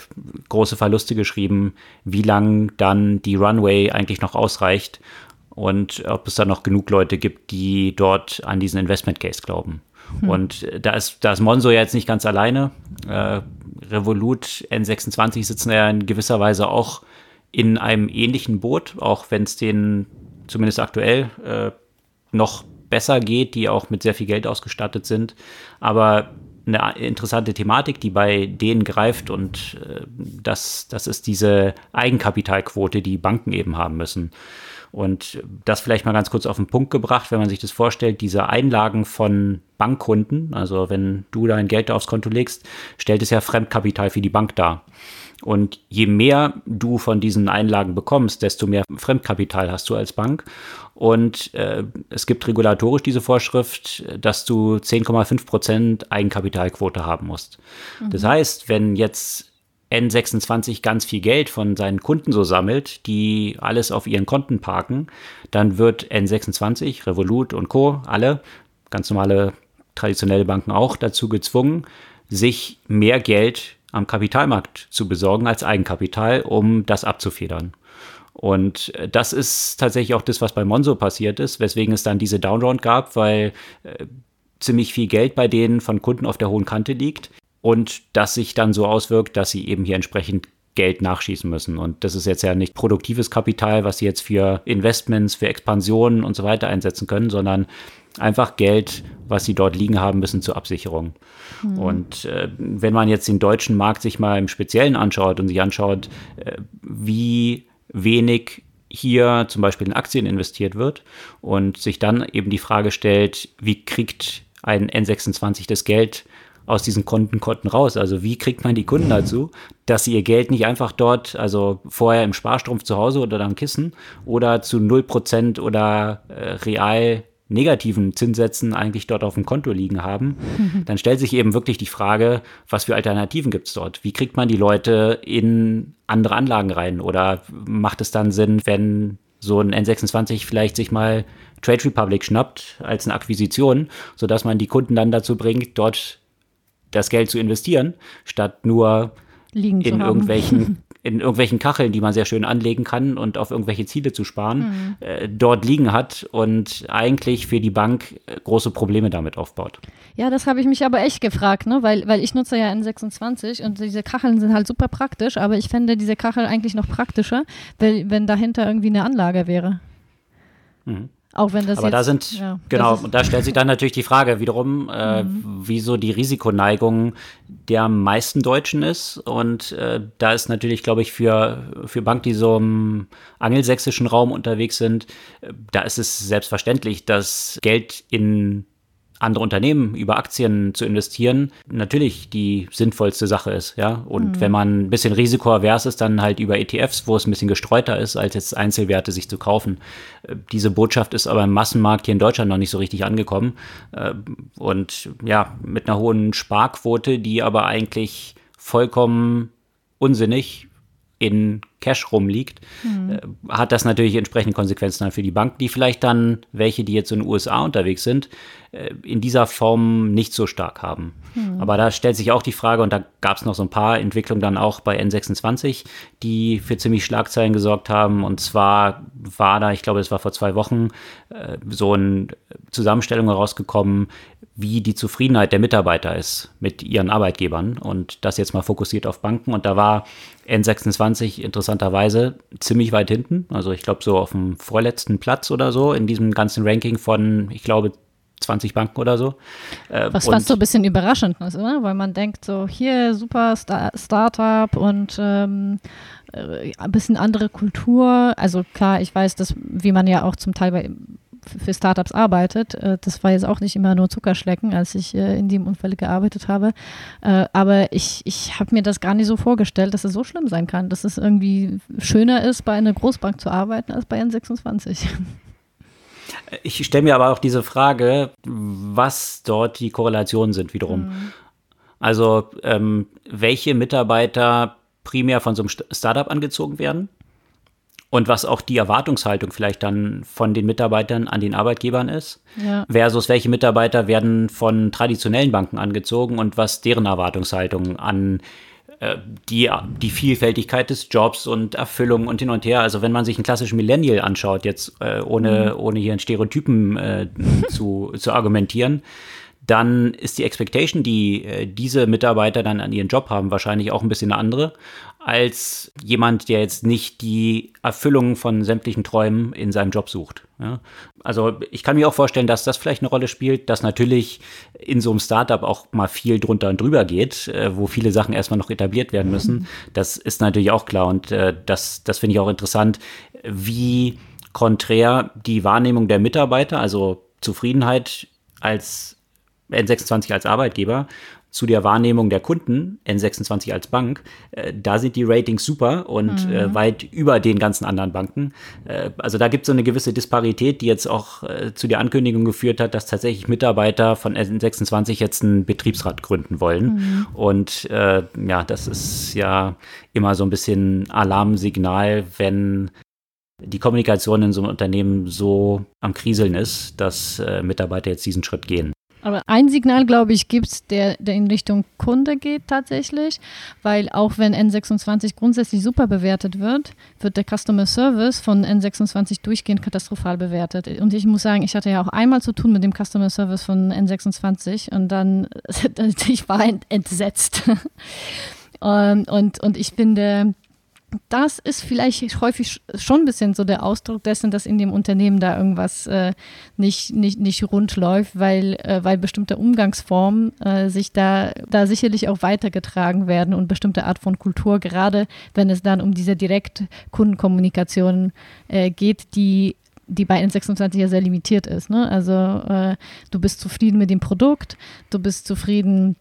große Verluste geschrieben, wie lang dann die Runway eigentlich noch ausreicht und ob es da noch genug Leute gibt, die dort an diesen Investment Case glauben. Hm. Und da ist, da ist Monzo ja jetzt nicht ganz alleine. Äh, Revolut N26 sitzen ja in gewisser Weise auch in einem ähnlichen Boot, auch wenn es den zumindest aktuell äh, noch besser geht, die auch mit sehr viel Geld ausgestattet sind. Aber eine interessante Thematik, die bei denen greift und äh, das, das ist diese Eigenkapitalquote, die Banken eben haben müssen. Und das vielleicht mal ganz kurz auf den Punkt gebracht, wenn man sich das vorstellt, diese Einlagen von Bankkunden, also wenn du dein Geld aufs Konto legst, stellt es ja Fremdkapital für die Bank dar. Und je mehr du von diesen Einlagen bekommst, desto mehr Fremdkapital hast du als Bank. Und äh, es gibt regulatorisch diese Vorschrift, dass du 10,5 Prozent Eigenkapitalquote haben musst. Mhm. Das heißt, wenn jetzt N26 ganz viel Geld von seinen Kunden so sammelt, die alles auf ihren Konten parken, dann wird N26, Revolut und Co., alle, ganz normale traditionelle Banken auch, dazu gezwungen, sich mehr Geld am Kapitalmarkt zu besorgen als Eigenkapital, um das abzufedern. Und das ist tatsächlich auch das, was bei Monzo passiert ist, weswegen es dann diese Downround gab, weil äh, ziemlich viel Geld bei denen von Kunden auf der hohen Kante liegt und das sich dann so auswirkt, dass sie eben hier entsprechend Geld nachschießen müssen. Und das ist jetzt ja nicht produktives Kapital, was sie jetzt für Investments, für Expansionen und so weiter einsetzen können, sondern einfach Geld, was sie dort liegen haben müssen zur Absicherung. Mhm. Und äh, wenn man jetzt den deutschen Markt sich mal im Speziellen anschaut und sich anschaut, äh, wie wenig hier zum Beispiel in Aktien investiert wird und sich dann eben die Frage stellt, wie kriegt ein N26 das Geld aus diesen Kontenkonten raus? Also wie kriegt man die Kunden dazu, dass sie ihr Geld nicht einfach dort, also vorher im Sparstrumpf zu Hause oder am Kissen oder zu 0% oder äh, real negativen Zinssätzen eigentlich dort auf dem Konto liegen haben, dann stellt sich eben wirklich die Frage, was für Alternativen gibt es dort? Wie kriegt man die Leute in andere Anlagen rein? Oder macht es dann Sinn, wenn so ein N26 vielleicht sich mal Trade Republic schnappt als eine Akquisition, sodass man die Kunden dann dazu bringt, dort das Geld zu investieren, statt nur Liegen in irgendwelchen (laughs) in irgendwelchen Kacheln, die man sehr schön anlegen kann und auf irgendwelche Ziele zu sparen, mhm. äh, dort liegen hat und eigentlich für die Bank äh, große Probleme damit aufbaut. Ja, das habe ich mich aber echt gefragt, ne? weil, weil ich nutze ja N26 und diese Kacheln sind halt super praktisch, aber ich fände diese Kachel eigentlich noch praktischer, weil, wenn dahinter irgendwie eine Anlage wäre. Mhm. Auch wenn das Aber jetzt, da sind, ja, genau, und da stellt sich dann natürlich die Frage wiederum, äh, mhm. wieso die Risikoneigung der meisten Deutschen ist. Und äh, da ist natürlich, glaube ich, für, für Banken, die so im angelsächsischen Raum unterwegs sind, äh, da ist es selbstverständlich, dass Geld in andere Unternehmen über Aktien zu investieren, natürlich die sinnvollste Sache ist, ja. Und mhm. wenn man ein bisschen risikoavers ist, dann halt über ETFs, wo es ein bisschen gestreuter ist, als jetzt Einzelwerte sich zu kaufen. Äh, diese Botschaft ist aber im Massenmarkt hier in Deutschland noch nicht so richtig angekommen. Äh, und ja, mit einer hohen Sparquote, die aber eigentlich vollkommen unsinnig in Cash rumliegt, mhm. hat das natürlich entsprechende Konsequenzen für die Banken, die vielleicht dann welche, die jetzt in den USA unterwegs sind, äh, in dieser Form nicht so stark haben. Mhm. Aber da stellt sich auch die Frage, und da gab es noch so ein paar Entwicklungen dann auch bei N26, die für ziemlich Schlagzeilen gesorgt haben. Und zwar war da, ich glaube, es war vor zwei Wochen, äh, so eine Zusammenstellung herausgekommen, wie die Zufriedenheit der Mitarbeiter ist mit ihren Arbeitgebern. Und das jetzt mal fokussiert auf Banken. Und da war N26 interessanterweise ziemlich weit hinten. Also ich glaube so auf dem vorletzten Platz oder so in diesem ganzen Ranking von, ich glaube, 20 Banken oder so. Äh, Was fast so ein bisschen überraschend ist, oder? Weil man denkt so, hier super Star Startup und ähm, äh, ein bisschen andere Kultur. Also klar, ich weiß, dass, wie man ja auch zum Teil bei für Startups arbeitet. Äh, das war jetzt auch nicht immer nur Zuckerschlecken, als ich äh, in dem Umfeld gearbeitet habe. Äh, aber ich, ich habe mir das gar nicht so vorgestellt, dass es so schlimm sein kann, dass es irgendwie schöner ist, bei einer Großbank zu arbeiten als bei N26. (laughs) Ich stelle mir aber auch diese Frage, was dort die Korrelationen sind wiederum. Mhm. Also ähm, welche Mitarbeiter primär von so einem Startup angezogen werden und was auch die Erwartungshaltung vielleicht dann von den Mitarbeitern an den Arbeitgebern ist, ja. versus welche Mitarbeiter werden von traditionellen Banken angezogen und was deren Erwartungshaltung an äh, die, die Vielfältigkeit des Jobs und Erfüllung und hin und her. Also wenn man sich einen klassischen Millennial anschaut, jetzt äh, ohne, mhm. ohne hier in Stereotypen äh, (laughs) zu, zu argumentieren, dann ist die Expectation, die äh, diese Mitarbeiter dann an ihren Job haben, wahrscheinlich auch ein bisschen eine andere als jemand, der jetzt nicht die Erfüllung von sämtlichen Träumen in seinem Job sucht. Ja? Also ich kann mir auch vorstellen, dass das vielleicht eine Rolle spielt, dass natürlich in so einem Startup auch mal viel drunter und drüber geht, äh, wo viele Sachen erstmal noch etabliert werden müssen. Das ist natürlich auch klar und äh, das, das finde ich auch interessant, wie konträr die Wahrnehmung der Mitarbeiter, also Zufriedenheit als N26 als Arbeitgeber zu der Wahrnehmung der Kunden, N26 als Bank, äh, da sind die Ratings super und äh, mhm. äh, weit über den ganzen anderen Banken. Äh, also da gibt es so eine gewisse Disparität, die jetzt auch äh, zu der Ankündigung geführt hat, dass tatsächlich Mitarbeiter von N26 jetzt einen Betriebsrat gründen wollen. Mhm. Und äh, ja, das ist ja immer so ein bisschen Alarmsignal, wenn die Kommunikation in so einem Unternehmen so am Kriseln ist, dass Mitarbeiter jetzt diesen Schritt gehen. Aber ein Signal, glaube ich, gibt es, der, der in Richtung Kunde geht tatsächlich, weil auch wenn N26 grundsätzlich super bewertet wird, wird der Customer Service von N26 durchgehend katastrophal bewertet. Und ich muss sagen, ich hatte ja auch einmal zu tun mit dem Customer Service von N26 und dann, (laughs) ich war entsetzt. und, (laughs) und, und ich finde, das ist vielleicht häufig schon ein bisschen so der Ausdruck dessen, dass in dem Unternehmen da irgendwas äh, nicht, nicht, nicht rund läuft, weil, äh, weil bestimmte Umgangsformen äh, sich da, da sicherlich auch weitergetragen werden und bestimmte Art von Kultur, gerade wenn es dann um diese Direktkundenkommunikation äh, geht, die die bei N26 ja sehr limitiert ist. Ne? Also äh, du bist zufrieden mit dem Produkt, du bist zufrieden ähm,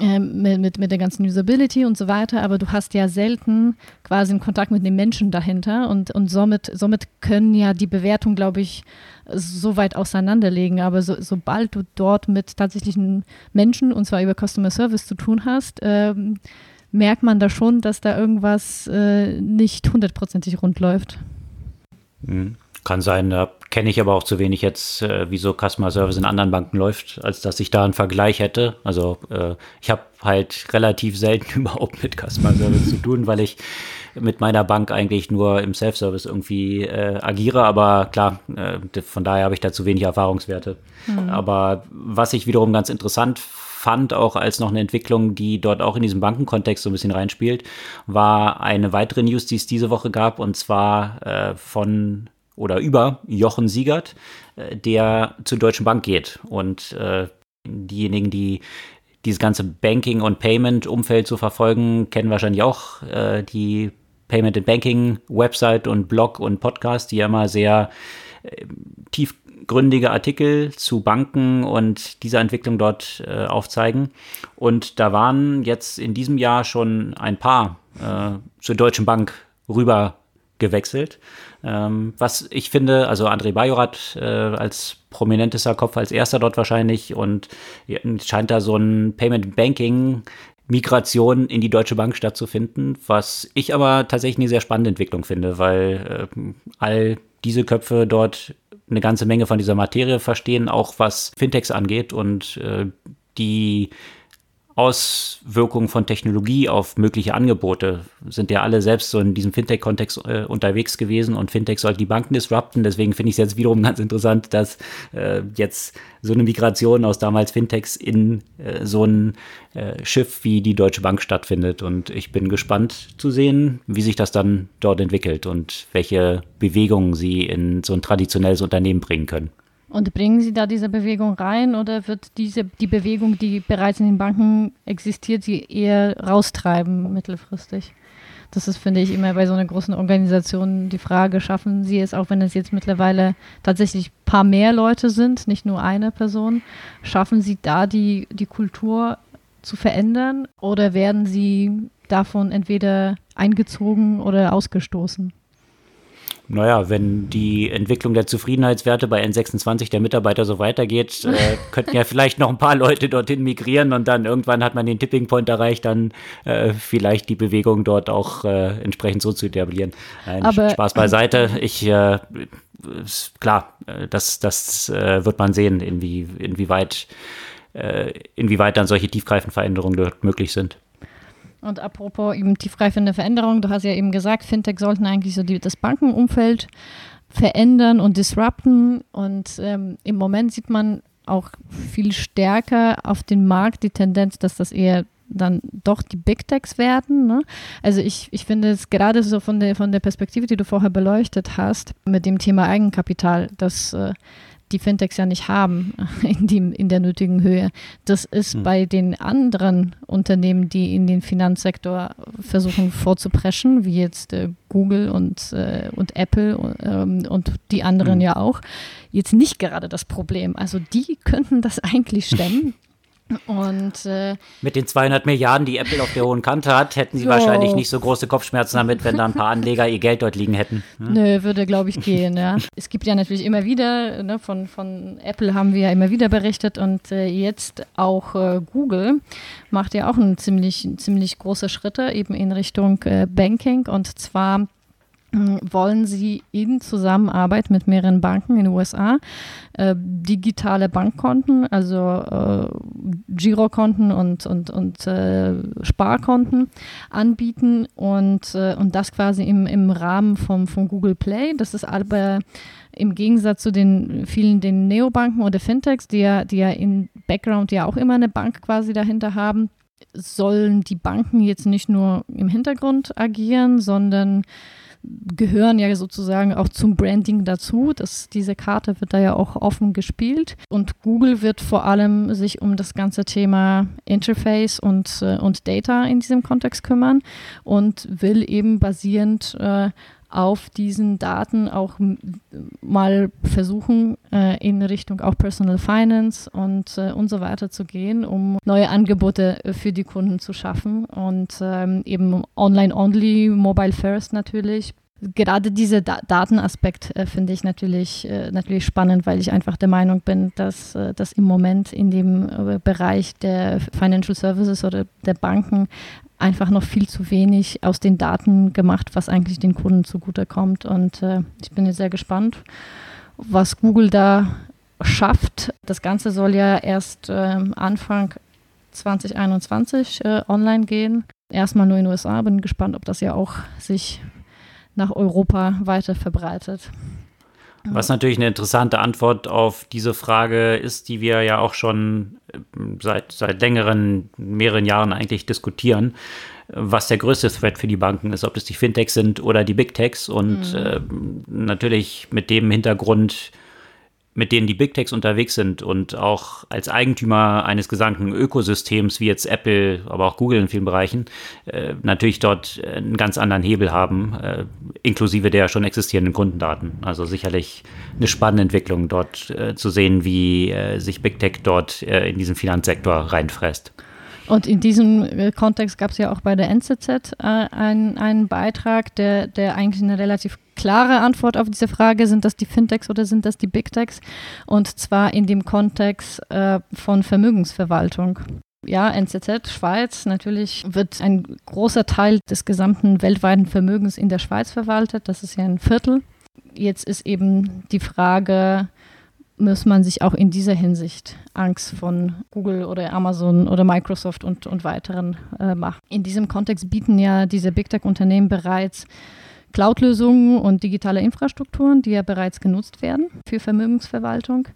mit, mit, mit der ganzen Usability und so weiter, aber du hast ja selten quasi einen Kontakt mit den Menschen dahinter und, und somit, somit können ja die Bewertung, glaube ich, so weit auseinanderlegen. Aber so, sobald du dort mit tatsächlichen Menschen und zwar über Customer Service zu tun hast, ähm, merkt man da schon, dass da irgendwas äh, nicht hundertprozentig rund läuft. Mhm. Kann sein, da kenne ich aber auch zu wenig jetzt, äh, wie so Customer Service in anderen Banken läuft, als dass ich da einen Vergleich hätte. Also äh, ich habe halt relativ selten (laughs) überhaupt mit Customer Service zu tun, weil ich mit meiner Bank eigentlich nur im Self-Service irgendwie äh, agiere. Aber klar, äh, von daher habe ich da zu wenig Erfahrungswerte. Mhm. Aber was ich wiederum ganz interessant fand, auch als noch eine Entwicklung, die dort auch in diesem Bankenkontext so ein bisschen reinspielt, war eine weitere News, die es diese Woche gab, und zwar äh, von oder über Jochen Siegert, äh, der zur Deutschen Bank geht. Und äh, diejenigen, die dieses ganze Banking- und Payment-Umfeld zu verfolgen, kennen wahrscheinlich auch äh, die Payment and Banking Website und Blog und Podcast, die ja immer sehr tief tiefgründige Artikel zu Banken und dieser Entwicklung dort aufzeigen. Und da waren jetzt in diesem Jahr schon ein paar zur Deutschen Bank rüber gewechselt. Ähm, was ich finde, also André Bajorat äh, als prominentester Kopf als erster dort wahrscheinlich und scheint da so ein Payment Banking Migration in die Deutsche Bank stattzufinden, was ich aber tatsächlich eine sehr spannende Entwicklung finde, weil äh, all diese Köpfe dort eine ganze Menge von dieser Materie verstehen, auch was Fintechs angeht und äh, die Auswirkungen von Technologie auf mögliche Angebote sind ja alle selbst so in diesem Fintech-Kontext äh, unterwegs gewesen und Fintech soll die Banken disrupten. Deswegen finde ich es jetzt wiederum ganz interessant, dass äh, jetzt so eine Migration aus damals Fintechs in äh, so ein äh, Schiff wie die Deutsche Bank stattfindet. Und ich bin gespannt zu sehen, wie sich das dann dort entwickelt und welche Bewegungen sie in so ein traditionelles Unternehmen bringen können. Und bringen Sie da diese Bewegung rein oder wird diese, die Bewegung, die bereits in den Banken existiert, sie eher raustreiben mittelfristig? Das ist, finde ich, immer bei so einer großen Organisation die Frage, schaffen Sie es, auch wenn es jetzt mittlerweile tatsächlich ein paar mehr Leute sind, nicht nur eine Person, schaffen Sie da die, die Kultur zu verändern oder werden Sie davon entweder eingezogen oder ausgestoßen? Naja, wenn die Entwicklung der Zufriedenheitswerte bei N26 der Mitarbeiter so weitergeht, äh, (laughs) könnten ja vielleicht noch ein paar Leute dorthin migrieren und dann irgendwann hat man den Tipping Point erreicht, dann äh, vielleicht die Bewegung dort auch äh, entsprechend so zu etablieren. Nein, Aber, Spaß beiseite. Ich, äh, klar, äh, das, das äh, wird man sehen, inwie, inwieweit, inwieweit dann solche tiefgreifenden Veränderungen dort möglich sind. Und apropos eben tiefgreifende Veränderungen, du hast ja eben gesagt, Fintech sollten eigentlich so die, das Bankenumfeld verändern und disrupten. Und ähm, im Moment sieht man auch viel stärker auf den Markt die Tendenz, dass das eher dann doch die Big Techs werden. Ne? Also ich, ich finde es gerade so von der, von der Perspektive, die du vorher beleuchtet hast, mit dem Thema Eigenkapital, dass äh, die Fintechs ja nicht haben (laughs) in, die, in der nötigen Höhe. Das ist hm. bei den anderen Unternehmen, die in den Finanzsektor versuchen vorzupreschen, wie jetzt äh, Google und, äh, und Apple ähm, und die anderen hm. ja auch, jetzt nicht gerade das Problem. Also die könnten das (laughs) eigentlich stemmen. Und, äh, Mit den 200 Milliarden, die Apple auf der hohen Kante hat, hätten sie so. wahrscheinlich nicht so große Kopfschmerzen damit, wenn da ein paar Anleger ihr Geld dort liegen hätten. Hm? Nö, würde, glaube ich, gehen. Ja. es gibt ja natürlich immer wieder, ne, von, von Apple haben wir ja immer wieder berichtet und äh, jetzt auch äh, Google macht ja auch einen ziemlich, ziemlich große Schritte eben in Richtung äh, Banking und zwar wollen sie in Zusammenarbeit mit mehreren Banken in den USA äh, digitale Bankkonten, also äh, Girokonten und, und, und äh, Sparkonten anbieten und, äh, und das quasi im, im Rahmen vom, vom Google Play. Das ist aber im Gegensatz zu den vielen den Neobanken oder Fintechs, die ja, die ja in Background ja auch immer eine Bank quasi dahinter haben, sollen die Banken jetzt nicht nur im Hintergrund agieren, sondern gehören ja sozusagen auch zum Branding dazu. Das, diese Karte wird da ja auch offen gespielt. Und Google wird vor allem sich um das ganze Thema Interface und, äh, und Data in diesem Kontext kümmern und will eben basierend äh, auf diesen Daten auch mal versuchen, äh, in Richtung auch Personal Finance und, äh, und so weiter zu gehen, um neue Angebote für die Kunden zu schaffen und ähm, eben online-only, mobile first natürlich. Gerade dieser da Datenaspekt äh, finde ich natürlich, äh, natürlich spannend, weil ich einfach der Meinung bin, dass, äh, dass im Moment in dem Bereich der Financial Services oder der Banken einfach noch viel zu wenig aus den Daten gemacht, was eigentlich den Kunden zugutekommt. Und äh, ich bin jetzt sehr gespannt, was Google da schafft. Das Ganze soll ja erst äh, Anfang 2021 äh, online gehen. Erstmal nur in den USA. Bin gespannt, ob das ja auch sich nach Europa weiter verbreitet. Was natürlich eine interessante Antwort auf diese Frage ist, die wir ja auch schon äh, seit, seit längeren, mehreren Jahren eigentlich diskutieren, was der größte Threat für die Banken ist, ob es die Fintechs sind oder die Big Techs. Und mhm. äh, natürlich mit dem Hintergrund mit denen die Big Techs unterwegs sind und auch als Eigentümer eines gesamten Ökosystems wie jetzt Apple, aber auch Google in vielen Bereichen, äh, natürlich dort einen ganz anderen Hebel haben, äh, inklusive der schon existierenden Kundendaten. Also sicherlich eine spannende Entwicklung dort äh, zu sehen, wie äh, sich Big Tech dort äh, in diesen Finanzsektor reinfresst. Und in diesem äh, Kontext gab es ja auch bei der NZZ äh, einen, einen Beitrag, der, der eigentlich eine relativ klare Antwort auf diese Frage, sind das die Fintechs oder sind das die Big Techs? Und zwar in dem Kontext äh, von Vermögensverwaltung. Ja, NZZ, Schweiz, natürlich wird ein großer Teil des gesamten weltweiten Vermögens in der Schweiz verwaltet. Das ist ja ein Viertel. Jetzt ist eben die Frage, muss man sich auch in dieser Hinsicht Angst von Google oder Amazon oder Microsoft und, und weiteren äh, machen. In diesem Kontext bieten ja diese Big Tech-Unternehmen bereits Cloud-Lösungen und digitale Infrastrukturen, die ja bereits genutzt werden für Vermögensverwaltung.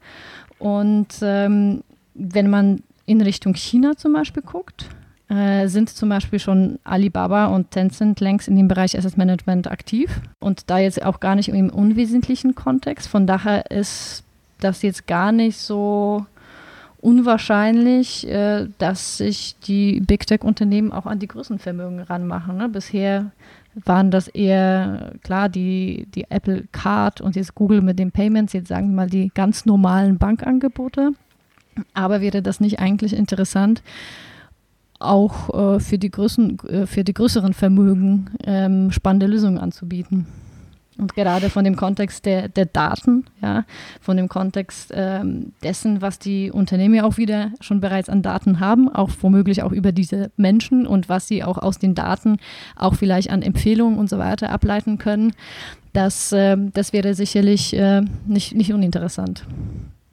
Und ähm, wenn man in Richtung China zum Beispiel guckt, äh, sind zum Beispiel schon Alibaba und Tencent längst in dem Bereich Asset Management aktiv und da jetzt auch gar nicht im unwesentlichen Kontext. Von daher ist das jetzt gar nicht so unwahrscheinlich, äh, dass sich die Big Tech-Unternehmen auch an die Größenvermögen ranmachen. Ne? Bisher waren das eher, klar, die, die Apple Card und jetzt Google mit den Payments, jetzt sagen wir mal die ganz normalen Bankangebote. Aber wäre das nicht eigentlich interessant, auch äh, für, die Größen, äh, für die größeren Vermögen ähm, spannende Lösungen anzubieten? Und gerade von dem Kontext der, der Daten, ja, von dem Kontext ähm, dessen, was die Unternehmen ja auch wieder schon bereits an Daten haben, auch womöglich auch über diese Menschen und was sie auch aus den Daten auch vielleicht an Empfehlungen und so weiter ableiten können, das, äh, das wäre sicherlich äh, nicht, nicht uninteressant.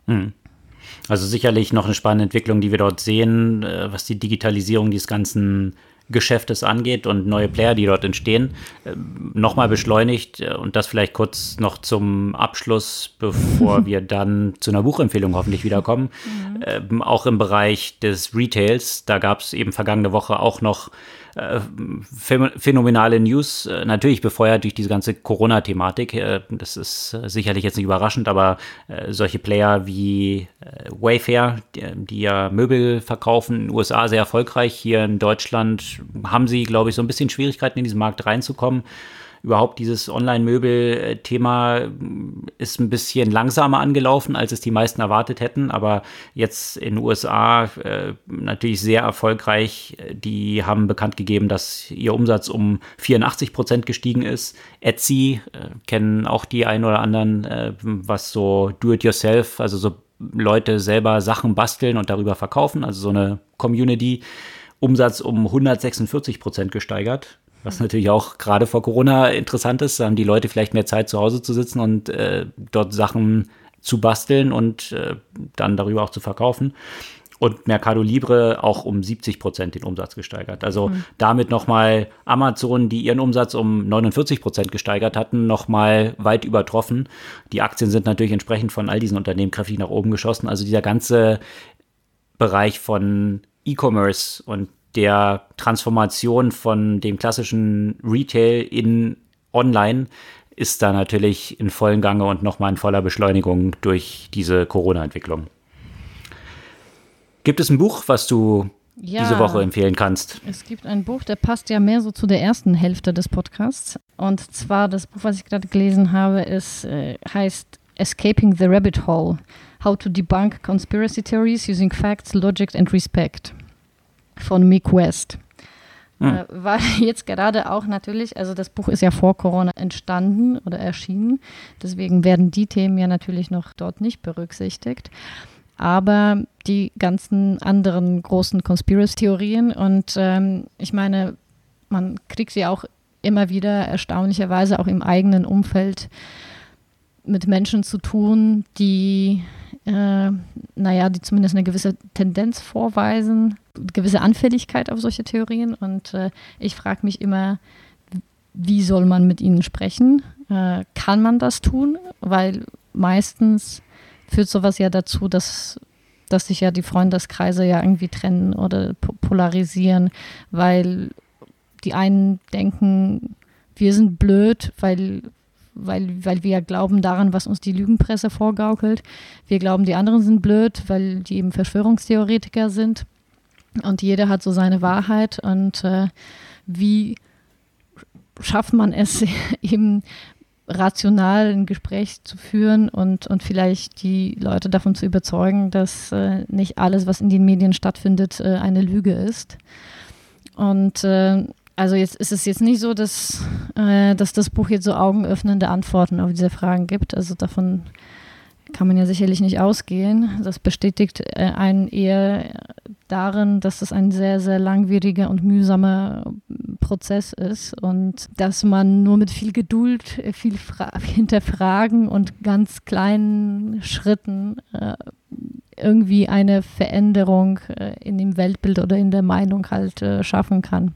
Hm. Also sicherlich noch eine spannende Entwicklung, die wir dort sehen, äh, was die Digitalisierung dieses ganzen Geschäftes angeht und neue Player, die dort entstehen, äh, nochmal beschleunigt äh, und das vielleicht kurz noch zum Abschluss, (laughs) bevor wir dann zu einer Buchempfehlung hoffentlich wiederkommen. Mhm. Ähm, auch im Bereich des Retails, da gab es eben vergangene Woche auch noch äh, phänomenale News, äh, natürlich befeuert durch diese ganze Corona-Thematik. Äh, das ist sicherlich jetzt nicht überraschend, aber solche Player wie Wayfair, die, ja Möbel verkaufen, in den USA sehr erfolgreich. Hier in Deutschland haben sie, glaube ich, so ein bisschen Schwierigkeiten in diesen Markt reinzukommen überhaupt dieses Online-Möbel-Thema ist ein bisschen langsamer angelaufen, als es die meisten erwartet hätten. Aber jetzt in den USA äh, natürlich sehr erfolgreich. Die haben bekannt gegeben, dass ihr Umsatz um 84 Prozent gestiegen ist. Etsy äh, kennen auch die ein oder anderen, äh, was so Do-it-yourself, also so Leute selber Sachen basteln und darüber verkaufen, also so eine Community. Umsatz um 146 Prozent gesteigert. Was natürlich auch gerade vor Corona interessant ist, haben die Leute vielleicht mehr Zeit zu Hause zu sitzen und äh, dort Sachen zu basteln und äh, dann darüber auch zu verkaufen. Und Mercado Libre auch um 70 Prozent den Umsatz gesteigert. Also mhm. damit nochmal Amazon, die ihren Umsatz um 49 Prozent gesteigert hatten, nochmal weit übertroffen. Die Aktien sind natürlich entsprechend von all diesen Unternehmen kräftig nach oben geschossen. Also dieser ganze Bereich von E-Commerce und der Transformation von dem klassischen Retail in Online ist da natürlich in vollen Gange und nochmal in voller Beschleunigung durch diese Corona-Entwicklung. Gibt es ein Buch, was du ja, diese Woche empfehlen kannst? Es gibt ein Buch, der passt ja mehr so zu der ersten Hälfte des Podcasts. Und zwar das Buch, was ich gerade gelesen habe, ist, äh, heißt Escaping the Rabbit Hole: How to Debunk Conspiracy Theories Using Facts, Logic and Respect von Mick West. Hm. Äh, war (laughs) jetzt gerade auch natürlich, also das Buch ist ja vor Corona entstanden oder erschienen, deswegen werden die Themen ja natürlich noch dort nicht berücksichtigt. Aber die ganzen anderen großen Conspiracy-Theorien und ähm, ich meine, man kriegt sie auch immer wieder erstaunlicherweise auch im eigenen Umfeld mit Menschen zu tun, die äh, naja, die zumindest eine gewisse Tendenz vorweisen, gewisse Anfälligkeit auf solche Theorien. Und äh, ich frage mich immer, wie soll man mit ihnen sprechen? Äh, kann man das tun? Weil meistens führt sowas ja dazu, dass, dass sich ja die Freundeskreise ja irgendwie trennen oder polarisieren, weil die einen denken, wir sind blöd, weil weil, weil wir glauben daran, was uns die Lügenpresse vorgaukelt. Wir glauben, die anderen sind blöd, weil die eben Verschwörungstheoretiker sind. Und jeder hat so seine Wahrheit. Und äh, wie schafft man es (laughs) eben rational ein Gespräch zu führen und, und vielleicht die Leute davon zu überzeugen, dass äh, nicht alles, was in den Medien stattfindet, äh, eine Lüge ist. Und äh, also jetzt ist es jetzt nicht so, dass, äh, dass das Buch jetzt so augenöffnende Antworten auf diese Fragen gibt. Also davon kann man ja sicherlich nicht ausgehen. Das bestätigt äh, einen eher darin, dass es ein sehr, sehr langwieriger und mühsamer Prozess ist und dass man nur mit viel Geduld, äh, viel Fra (laughs) hinterfragen und ganz kleinen Schritten äh, irgendwie eine Veränderung äh, in dem Weltbild oder in der Meinung halt äh, schaffen kann.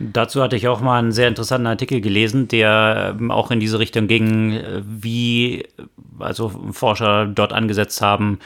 Dazu hatte ich auch mal einen sehr interessanten Artikel gelesen, der ähm, auch in diese Richtung ging, äh, wie also Forscher dort angesetzt haben,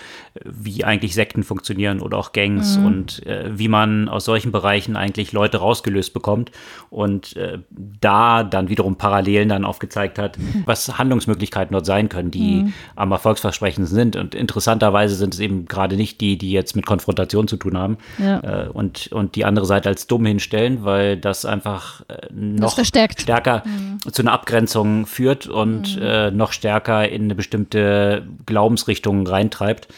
wie eigentlich Sekten funktionieren oder auch Gangs mhm. und äh, wie man aus solchen Bereichen eigentlich Leute rausgelöst bekommt und äh, da dann wiederum Parallelen dann aufgezeigt hat, (laughs) was Handlungsmöglichkeiten dort sein können, die mhm. am erfolgsversprechend sind. Und interessanterweise sind es eben gerade nicht die, die jetzt mit Konfrontation zu tun haben ja. äh, und, und die andere Seite als dumm hinstellen, weil das einfach äh, noch stärker mhm. zu einer Abgrenzung führt und mhm. äh, noch stärker in eine bestimmte Glaubensrichtung reintreibt.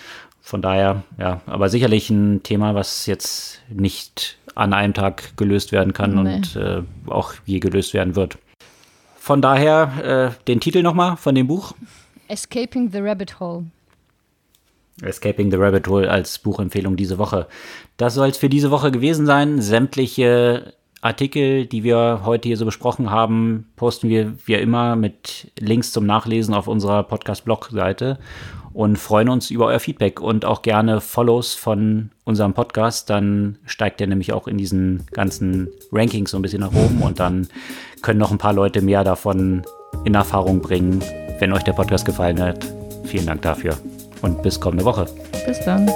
Von daher, ja, aber sicherlich ein Thema, was jetzt nicht an einem Tag gelöst werden kann nee. und äh, auch je gelöst werden wird. Von daher äh, den Titel nochmal von dem Buch. Escaping the Rabbit Hole. Escaping the Rabbit Hole als Buchempfehlung diese Woche. Das soll es für diese Woche gewesen sein. Sämtliche Artikel, die wir heute hier so besprochen haben, posten wir wie immer mit Links zum Nachlesen auf unserer Podcast-Blog-Seite und freuen uns über euer Feedback und auch gerne Follows von unserem Podcast. Dann steigt er nämlich auch in diesen ganzen Rankings so ein bisschen nach oben und dann können noch ein paar Leute mehr davon in Erfahrung bringen, wenn euch der Podcast gefallen hat. Vielen Dank dafür und bis kommende Woche. Bis dann.